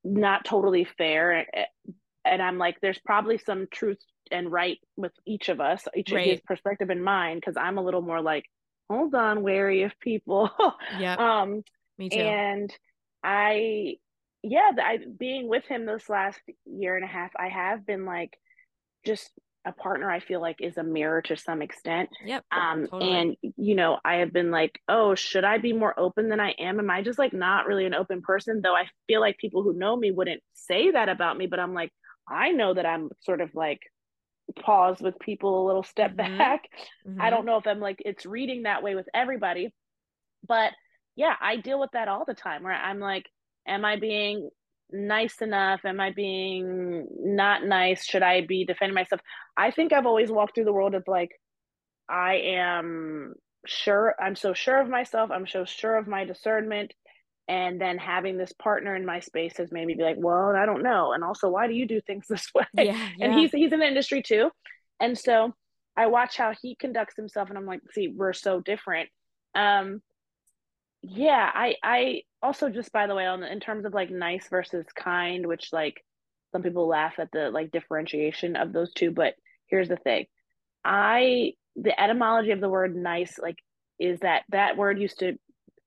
not totally fair and i'm like there's probably some truth and right with each of us each right. of his perspective in mind because i'm a little more like hold on wary of people yeah um me too and i yeah, I being with him this last year and a half, I have been like just a partner I feel like is a mirror to some extent. Yep. Um totally. and you know, I have been like, oh, should I be more open than I am? Am I just like not really an open person? Though I feel like people who know me wouldn't say that about me, but I'm like, I know that I'm sort of like pause with people a little step mm-hmm. back. Mm-hmm. I don't know if I'm like it's reading that way with everybody. But yeah, I deal with that all the time where I'm like, am I being nice enough? Am I being not nice? Should I be defending myself? I think I've always walked through the world of like, I am sure, I'm so sure of myself, I'm so sure of my discernment. And then having this partner in my space has made me be like, well, I don't know. And also, why do you do things this way? Yeah, yeah. And he's he's in the industry too. And so I watch how he conducts himself and I'm like, see, we're so different. Um, yeah i i also just by the way on in terms of like nice versus kind which like some people laugh at the like differentiation of those two but here's the thing i the etymology of the word nice like is that that word used to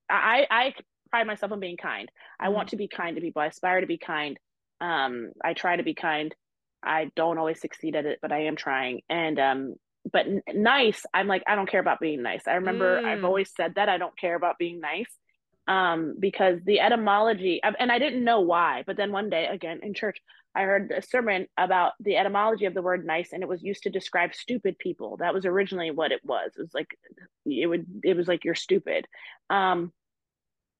i i pride myself on being kind i mm-hmm. want to be kind to people i aspire to be kind um i try to be kind i don't always succeed at it but i am trying and um but n- nice, I'm like, I don't care about being nice. I remember I've Mm. always said that I don't care about being nice. Um, because the etymology, and I didn't know why, but then one day again in church, I heard a sermon about the etymology of the word nice, and it was used to describe stupid people. That was originally what it was. It was like it would it was like you're stupid. Um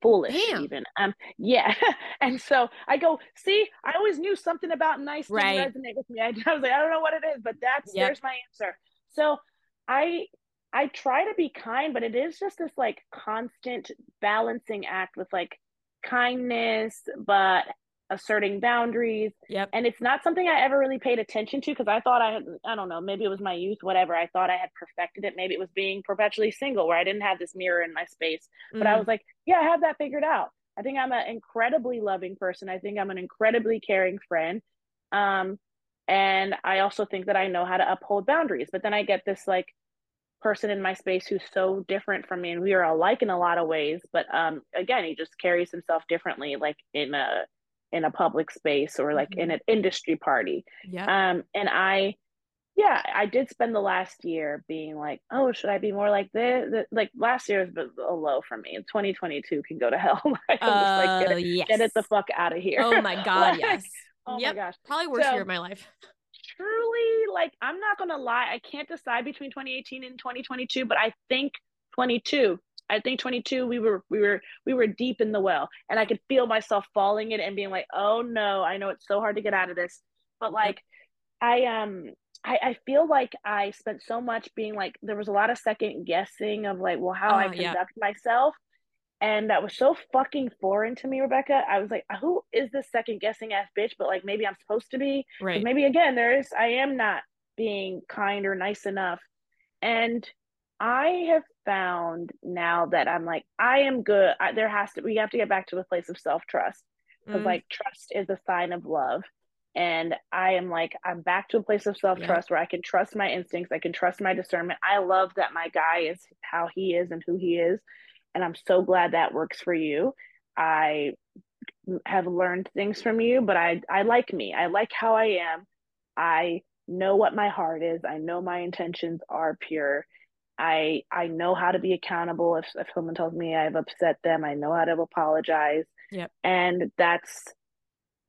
foolish Damn. even. Um yeah. and so I go, see, I always knew something about nice didn't resonate with me. I, I was like, I don't know what it is, but that's Yep. there's my answer. So I I try to be kind, but it is just this like constant balancing act with like kindness, but asserting boundaries. Yep. And it's not something I ever really paid attention to because I thought I had, I don't know, maybe it was my youth, whatever. I thought I had perfected it. Maybe it was being perpetually single where I didn't have this mirror in my space. But I Mm. was like, yeah, I have that figured out. I think I'm an incredibly loving person. I think I'm an incredibly caring friend. Um, and I also think that I know how to uphold boundaries. But then I get this like person in my space who's so different from me and we are alike in a lot of ways but um again he just carries himself differently like in a in a public space or like in Mhm. an industry party Yeah. um and i yeah i did spend the last year being like oh should i be more like this like last year was a low for me 2022 can go to hell like i'm just like get Oh, it, yes. get it the fuck out of here Oh my god, Like, yes. oh yep. my gosh Probably worst So- year of my life. truly like i'm not gonna lie i can't decide between 2018 and 2022 but i think 22 i think 22 we were we were we were deep in the well and i could feel myself falling in it and being like oh no i know it's so hard to get out of this. But like i um I, I feel like I spent so much being like there was a lot of second guessing of like well how I Uh, yeah. conduct myself and that was so fucking foreign to me Rebecca. I was like who is this second guessing ass bitch? But like maybe I'm supposed to be. Right. maybe again there is i am not being kind or nice enough. And i have found now that i'm like i am good I, there has to we have to get back to a place of self-trust because Mm. like trust is a sign of love and i am like i'm back to a place of self-trust where i can trust my instincts i can trust my discernment i love that my guy is how he is and who he is and i'm so glad that works for you i have learned things from you, but I I like me. I like how I am. I know what my heart is. I know my intentions are pure. I I know how to be accountable if if someone tells me I've upset them. I know how to apologize. Yep. And that's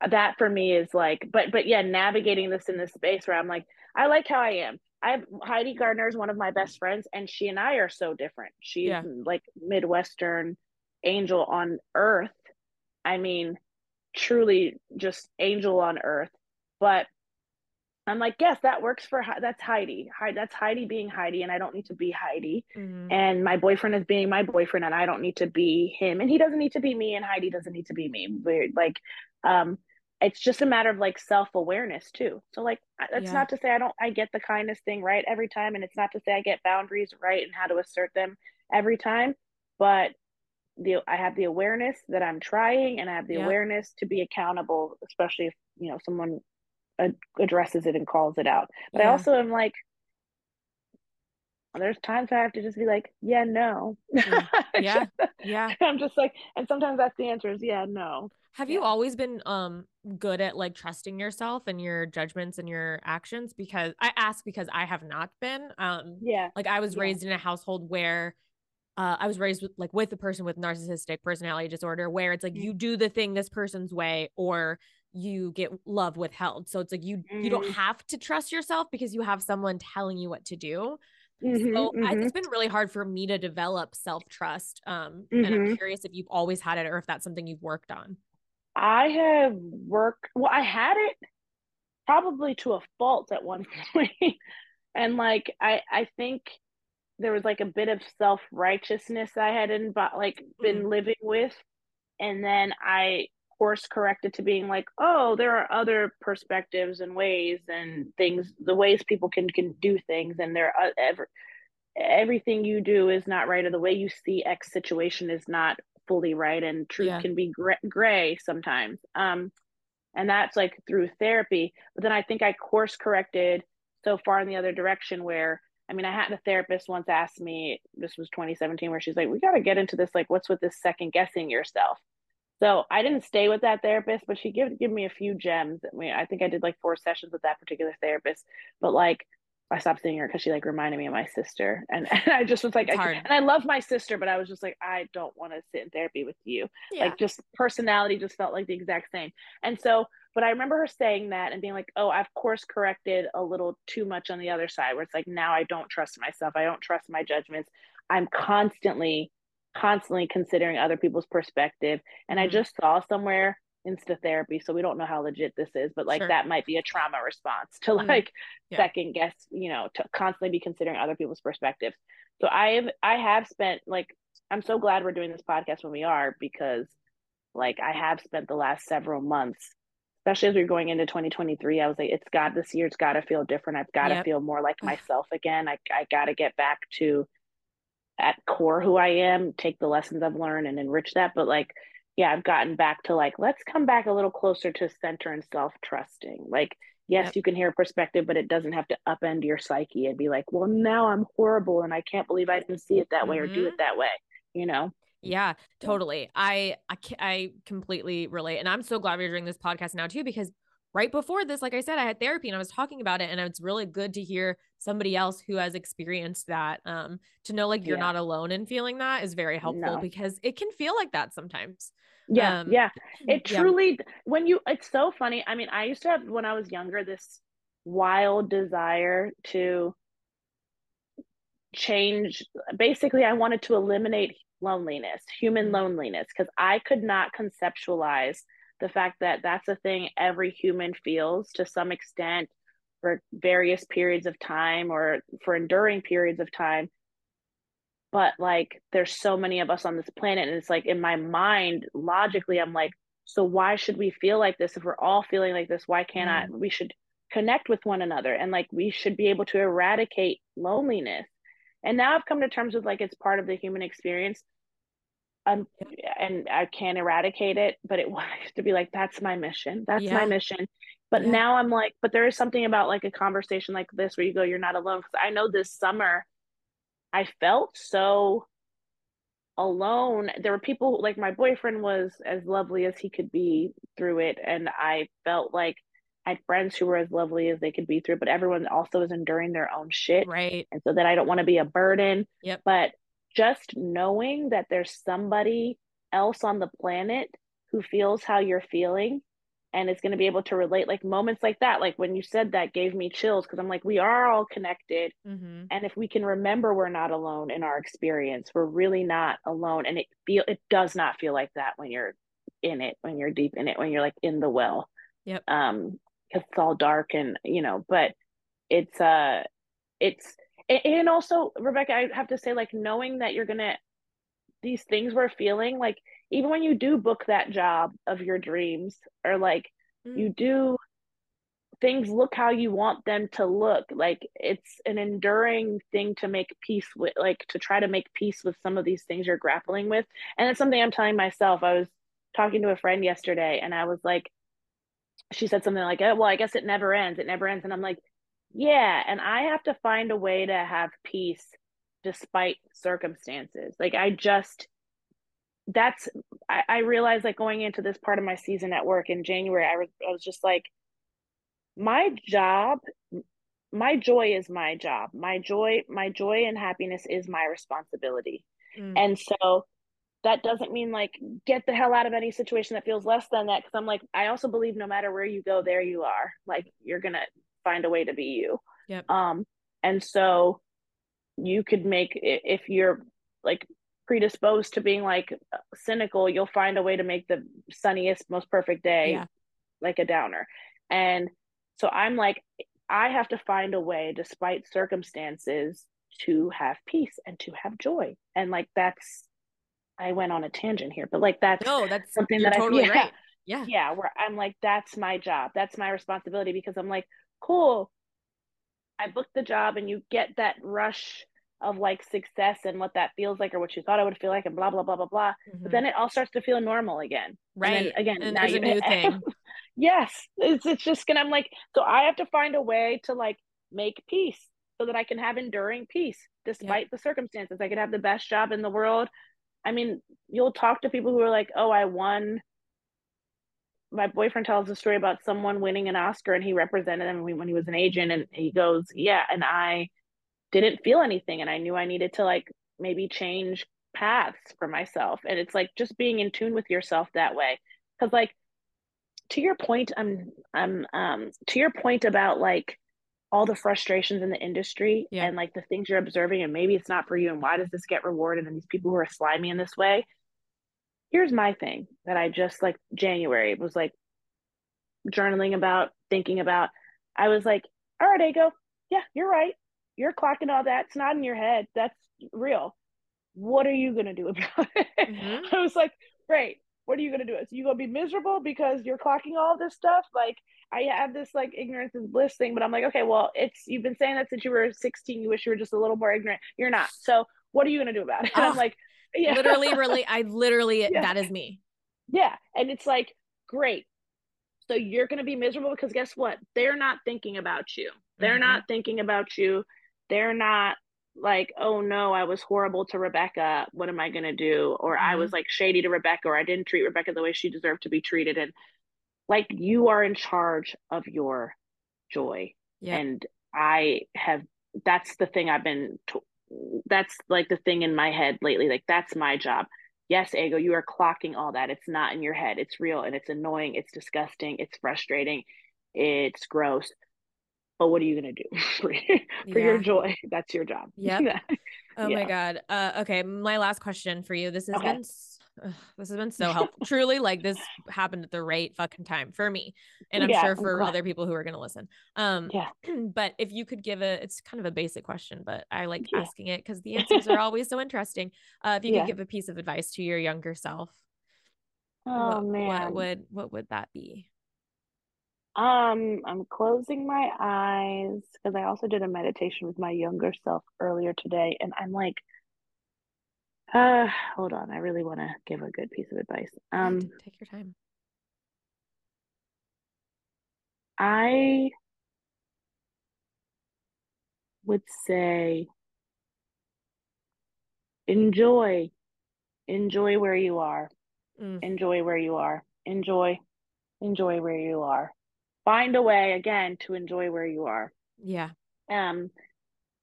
that for me is like but but yeah, navigating this in this space where I'm like I like how I am. I have Heidi Gardner is one of my best friends and she and I are so different. She's Yeah. like Midwestern angel on earth I mean, truly just angel on earth. But I'm like, yes, that works for that's Heidi. That's Heidi being Heidi, and I don't need to be Heidi. Mhm. And my boyfriend is being my boyfriend, and I don't need to be him, and he doesn't need to be me, and Heidi doesn't need to be me. We're like, um, it's just a matter of like self awareness too. So like, that's Yeah. not to say I don't I get the kindness thing right every time, and it's not to say I get boundaries right and how to assert them every time, but the I have the awareness that I'm trying, and I have the Yeah. awareness to be accountable, especially if you know someone addresses it and calls it out. But I also am like, there's times I have to just be like, yeah, no. Yeah. Yeah. Yeah. I'm just like, and sometimes that's the answer is yeah, no. Have you always been um good at like trusting yourself and your judgments and your actions? Because I ask because I have not been. Um Yeah. like I was Yeah. raised in a household where uh, I was raised with like with a person with narcissistic personality disorder where it's like Mm. you do the thing this person's way or you get love withheld. So it's like you you don't Mm. have to trust yourself because you have someone telling you what to do. Mhm, So I, mhm. it's been really hard for me to develop self trust. Um, and I'm Mhm. curious if you've always had it or if that's something you've worked on. I have worked, well, I had it probably to a fault at one and like, I, I think there was like a bit of self righteousness I had in, like been living with. And then I course corrected to being like, oh, there are other perspectives and ways and things, the ways people can, can do things. And there are ever, everything you do is not right or the way you see X situation is not fully right and truth Yeah. can be gray, gray sometimes. Um, and that's like through therapy. But then I think I course corrected so far in the other direction where I mean, I had a therapist once asked me, this was 2017, where she's like, we got to get into this, like, what's with this second guessing yourself? So I didn't stay with that therapist, but she gave give me a few gems. I mean, I think I did like four sessions with that particular therapist. But like I stopped seeing her because she like reminded me of my sister, and, and I just was like, I, and I love my sister, but I was just like, I don't want to sit in therapy with you. Yeah. Like, just personality just felt like the exact same. And so, but I remember her saying that and being like, oh, I've course corrected a little too much on the other side, where it's like now I don't trust myself, I don't trust my judgments. I'm constantly, constantly considering other people's perspective, and I mm-hmm. just saw somewhere insta therapy so we don't know how legit this is but like sure. that might be a trauma response to mm-hmm. like yeah. second guess you know to constantly be considering other people's perspectives so i have i have spent like i'm so glad we're doing this podcast when we are because like i have spent the last several months especially as we're going into 2023 i was like it's got this year it's got to feel different i've got to yep. feel more like myself again i, I got to get back to at core who i am take the lessons i've learned and enrich that but like yeah, I've gotten back to like, let's come back a little closer to center and self trusting. Like, yes, yep. you can hear perspective, but it doesn't have to upend your psyche and be like, well, now I'm horrible and I can't believe I didn't see it that way mm-hmm. or do it mm-hmm. that way, you know? Yeah, totally. I, I I completely relate, and I'm so glad we're doing this podcast now too because right before this, like I said, I had therapy and I was talking about it, and it's really good to hear somebody else who has experienced that. Um, to know like you're yeah. not alone in feeling that is very helpful no. because it can feel like that sometimes. Yeah, um, yeah. It truly yeah. when you it's so funny. I mean, I used to have when I was younger this wild desire to change basically I wanted to eliminate loneliness, human mm-hmm. loneliness because I could not conceptualize the fact that that's a thing every human feels to some extent for various periods of time or for enduring periods of time. But like there's so many of us on this planet and it's like in my mind logically i'm like so why should we feel like this? If we're all feeling like this why can't mm. i we should connect with one another and like we should be able to eradicate loneliness. And now i've come to terms with like it's part of the human experience um, and i can't eradicate it but it wants to be like that's my mission that's yeah. my mission but yeah. now i'm like but there is something about like a conversation like this where you go you're not alone because i know this summer I felt so alone. There were people like my boyfriend was as lovely as he could be through it. And I felt like I had friends who were as lovely as they could be through, but everyone also is enduring their own shit. Right. And so that I don't want to be a burden. Yep. But just knowing that there's somebody else on the planet who feels how you're feeling and is going to be able to relate like moments like that like when you said that gave me chills because i'm like we are all connected. Mm-hmm. and if we can remember we're not alone in our experience we're really not alone. And it feel it does not feel like that when you're in it when you're deep in it when you're like in the well. Yep. Um because it's all dark and you know but it's uh it's and also rebecca i have to say like knowing that you're gonna these things we're feeling like even when you do book that job of your dreams or like mm. you do things look how you want them to look. Like it's an enduring thing to make peace with like to try to make peace with some of these things you're grappling with. And it's something i'm telling myself. I was talking to a friend yesterday and i was like she said something like oh, well i guess it never ends. It never ends. And i'm like yeah and i have to find a way to have peace despite circumstances like i just that's I, I realized like going into this part of my season at work in January, I was I was just like, my job, my joy is my job. My joy, my joy and happiness is my responsibility. Mm. And so that doesn't mean like get the hell out of any situation that feels less than that. Cause I'm like, I also believe no matter where you go, there you are. Like you're gonna find a way to be you. Yep. Um, and so you could make if you're like predisposed to being like cynical, you'll find a way to make the sunniest, most perfect day yeah. like a downer. And so I'm like, I have to find a way, despite circumstances, to have peace and to have joy. And like that's I went on a tangent here, but like that's no, that's something that totally I yeah, right. Yeah. Yeah, where I'm like, that's my job. That's my responsibility because I'm like, cool. I booked the job and you get that rush of like success and what that feels like or what you thought it would feel like and blah blah blah blah blah. Mm-hmm. But then it all starts to feel normal again. Right. And again, and now you, a new thing. yes. It's it's just gonna I'm like, so I have to find a way to like make peace so that I can have enduring peace despite yep. the circumstances. I could have the best job in the world. I mean, you'll talk to people who are like, oh, I won my boyfriend tells a story about someone winning an Oscar and he represented him when he was an agent and he goes, "Yeah, and I didn't feel anything and I knew I needed to like maybe change paths for myself." And it's like just being in tune with yourself that way. Cuz like to your point, I'm I'm um to your point about like all the frustrations in the industry yeah. and like the things you're observing and maybe it's not for you and why does this get rewarded and these people who are slimy in this way here's my thing that i just like january was like journaling about thinking about. I was like all right ego. Yeah you're right. You're clocking all that. It's not in your head. That's real. What are you going to do about it? Mm-hmm. i was like great. What are you going to do? So you going to be miserable because you're clocking all this stuff? Like I have this like ignorance is bliss thing, but I'm like, okay, well, it's you've been saying that since you were 16. You wish you were just a little more ignorant. You're not. So what are you gonna do about it? And oh, I'm like, yeah. literally, really, I literally yeah. that is me. Yeah, and it's like great. So you're gonna be miserable because guess what? They're not thinking about you. They're mm-hmm. not thinking about you. They're not like, oh no, I was horrible to Rebecca. What am I gonna do? Or mm-hmm. I was like shady to Rebecca, or I didn't treat Rebecca the way she deserved to be treated. And like you are in charge of your joy yeah. and i have that's the thing i've been to, that's like the thing in my head lately like that's my job. Yes ego you are clocking all that. It's not in your head. It's real and it's annoying. It's disgusting. It's frustrating. It's gross. But what are you going to do for, for yeah. your joy? That's your job. Yep. oh yeah. my god. Uh, okay my last question for you. This has okay. been ugh, this has been so helpful. Truly, like this happened at the right fucking time for me, and I'm yeah, sure for other people who are going to listen. Um, yeah. But if you could give a, it's kind of a basic question, but I like yeah. asking it because the answers are always so interesting. Uh, if you could give a piece of advice to your younger self, oh what, man, what would what would that be? Um, I'm closing my eyes because I also did a meditation with my younger self earlier today, and I'm like uh, hold on. I really want to give a good piece of advice. Um, take your time. I would say enjoy enjoy where you are. Mm. Enjoy where you are. Enjoy enjoy where you are. Find a way again to enjoy where you are. Yeah. Um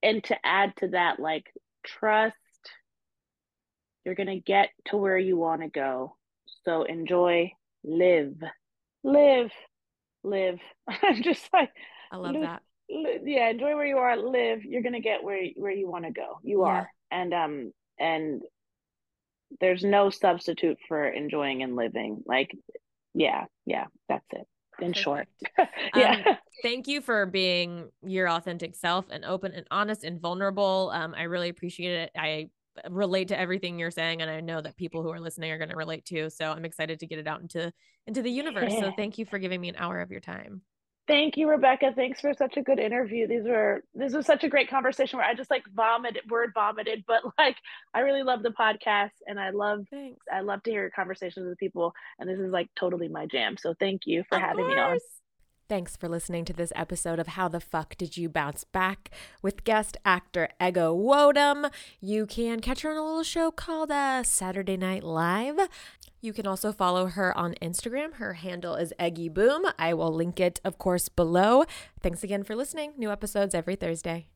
and to add to that like trust you're going to get to where you want to go. So enjoy, live, live, live. I'm just like, I love that. Yeah, enjoy where you are, live. You're going to get where where you want to go. You yeah. are. And um and there's no substitute for enjoying and living. Like yeah, yeah, that's it. In Perfect. short. yeah. Um, thank you for being your authentic self and open and honest and vulnerable. Um, I really appreciate it. I relate to everything you're saying and i know that people who are listening are going to relate too so i'm excited to get it out into into the universe yeah. so thank you for giving me an hour of your time. Thank you rebecca. Thanks for such a good interview. These were this was such a great conversation where i just like vomited word vomited but like i really love the podcast and i love thanks. I love to hear conversations with people and this is like totally my jam so thank you for of having course. me on Thanks for listening to this episode of How the Fuck Did You Bounce Back with guest actor Ego Nwodim. You can catch her on a little show called uh, Saturday Night Live. You can also follow her on Instagram. Her handle is Eggy Boom. I will link it, of course, below. Thanks again for listening. New episodes every Thursday.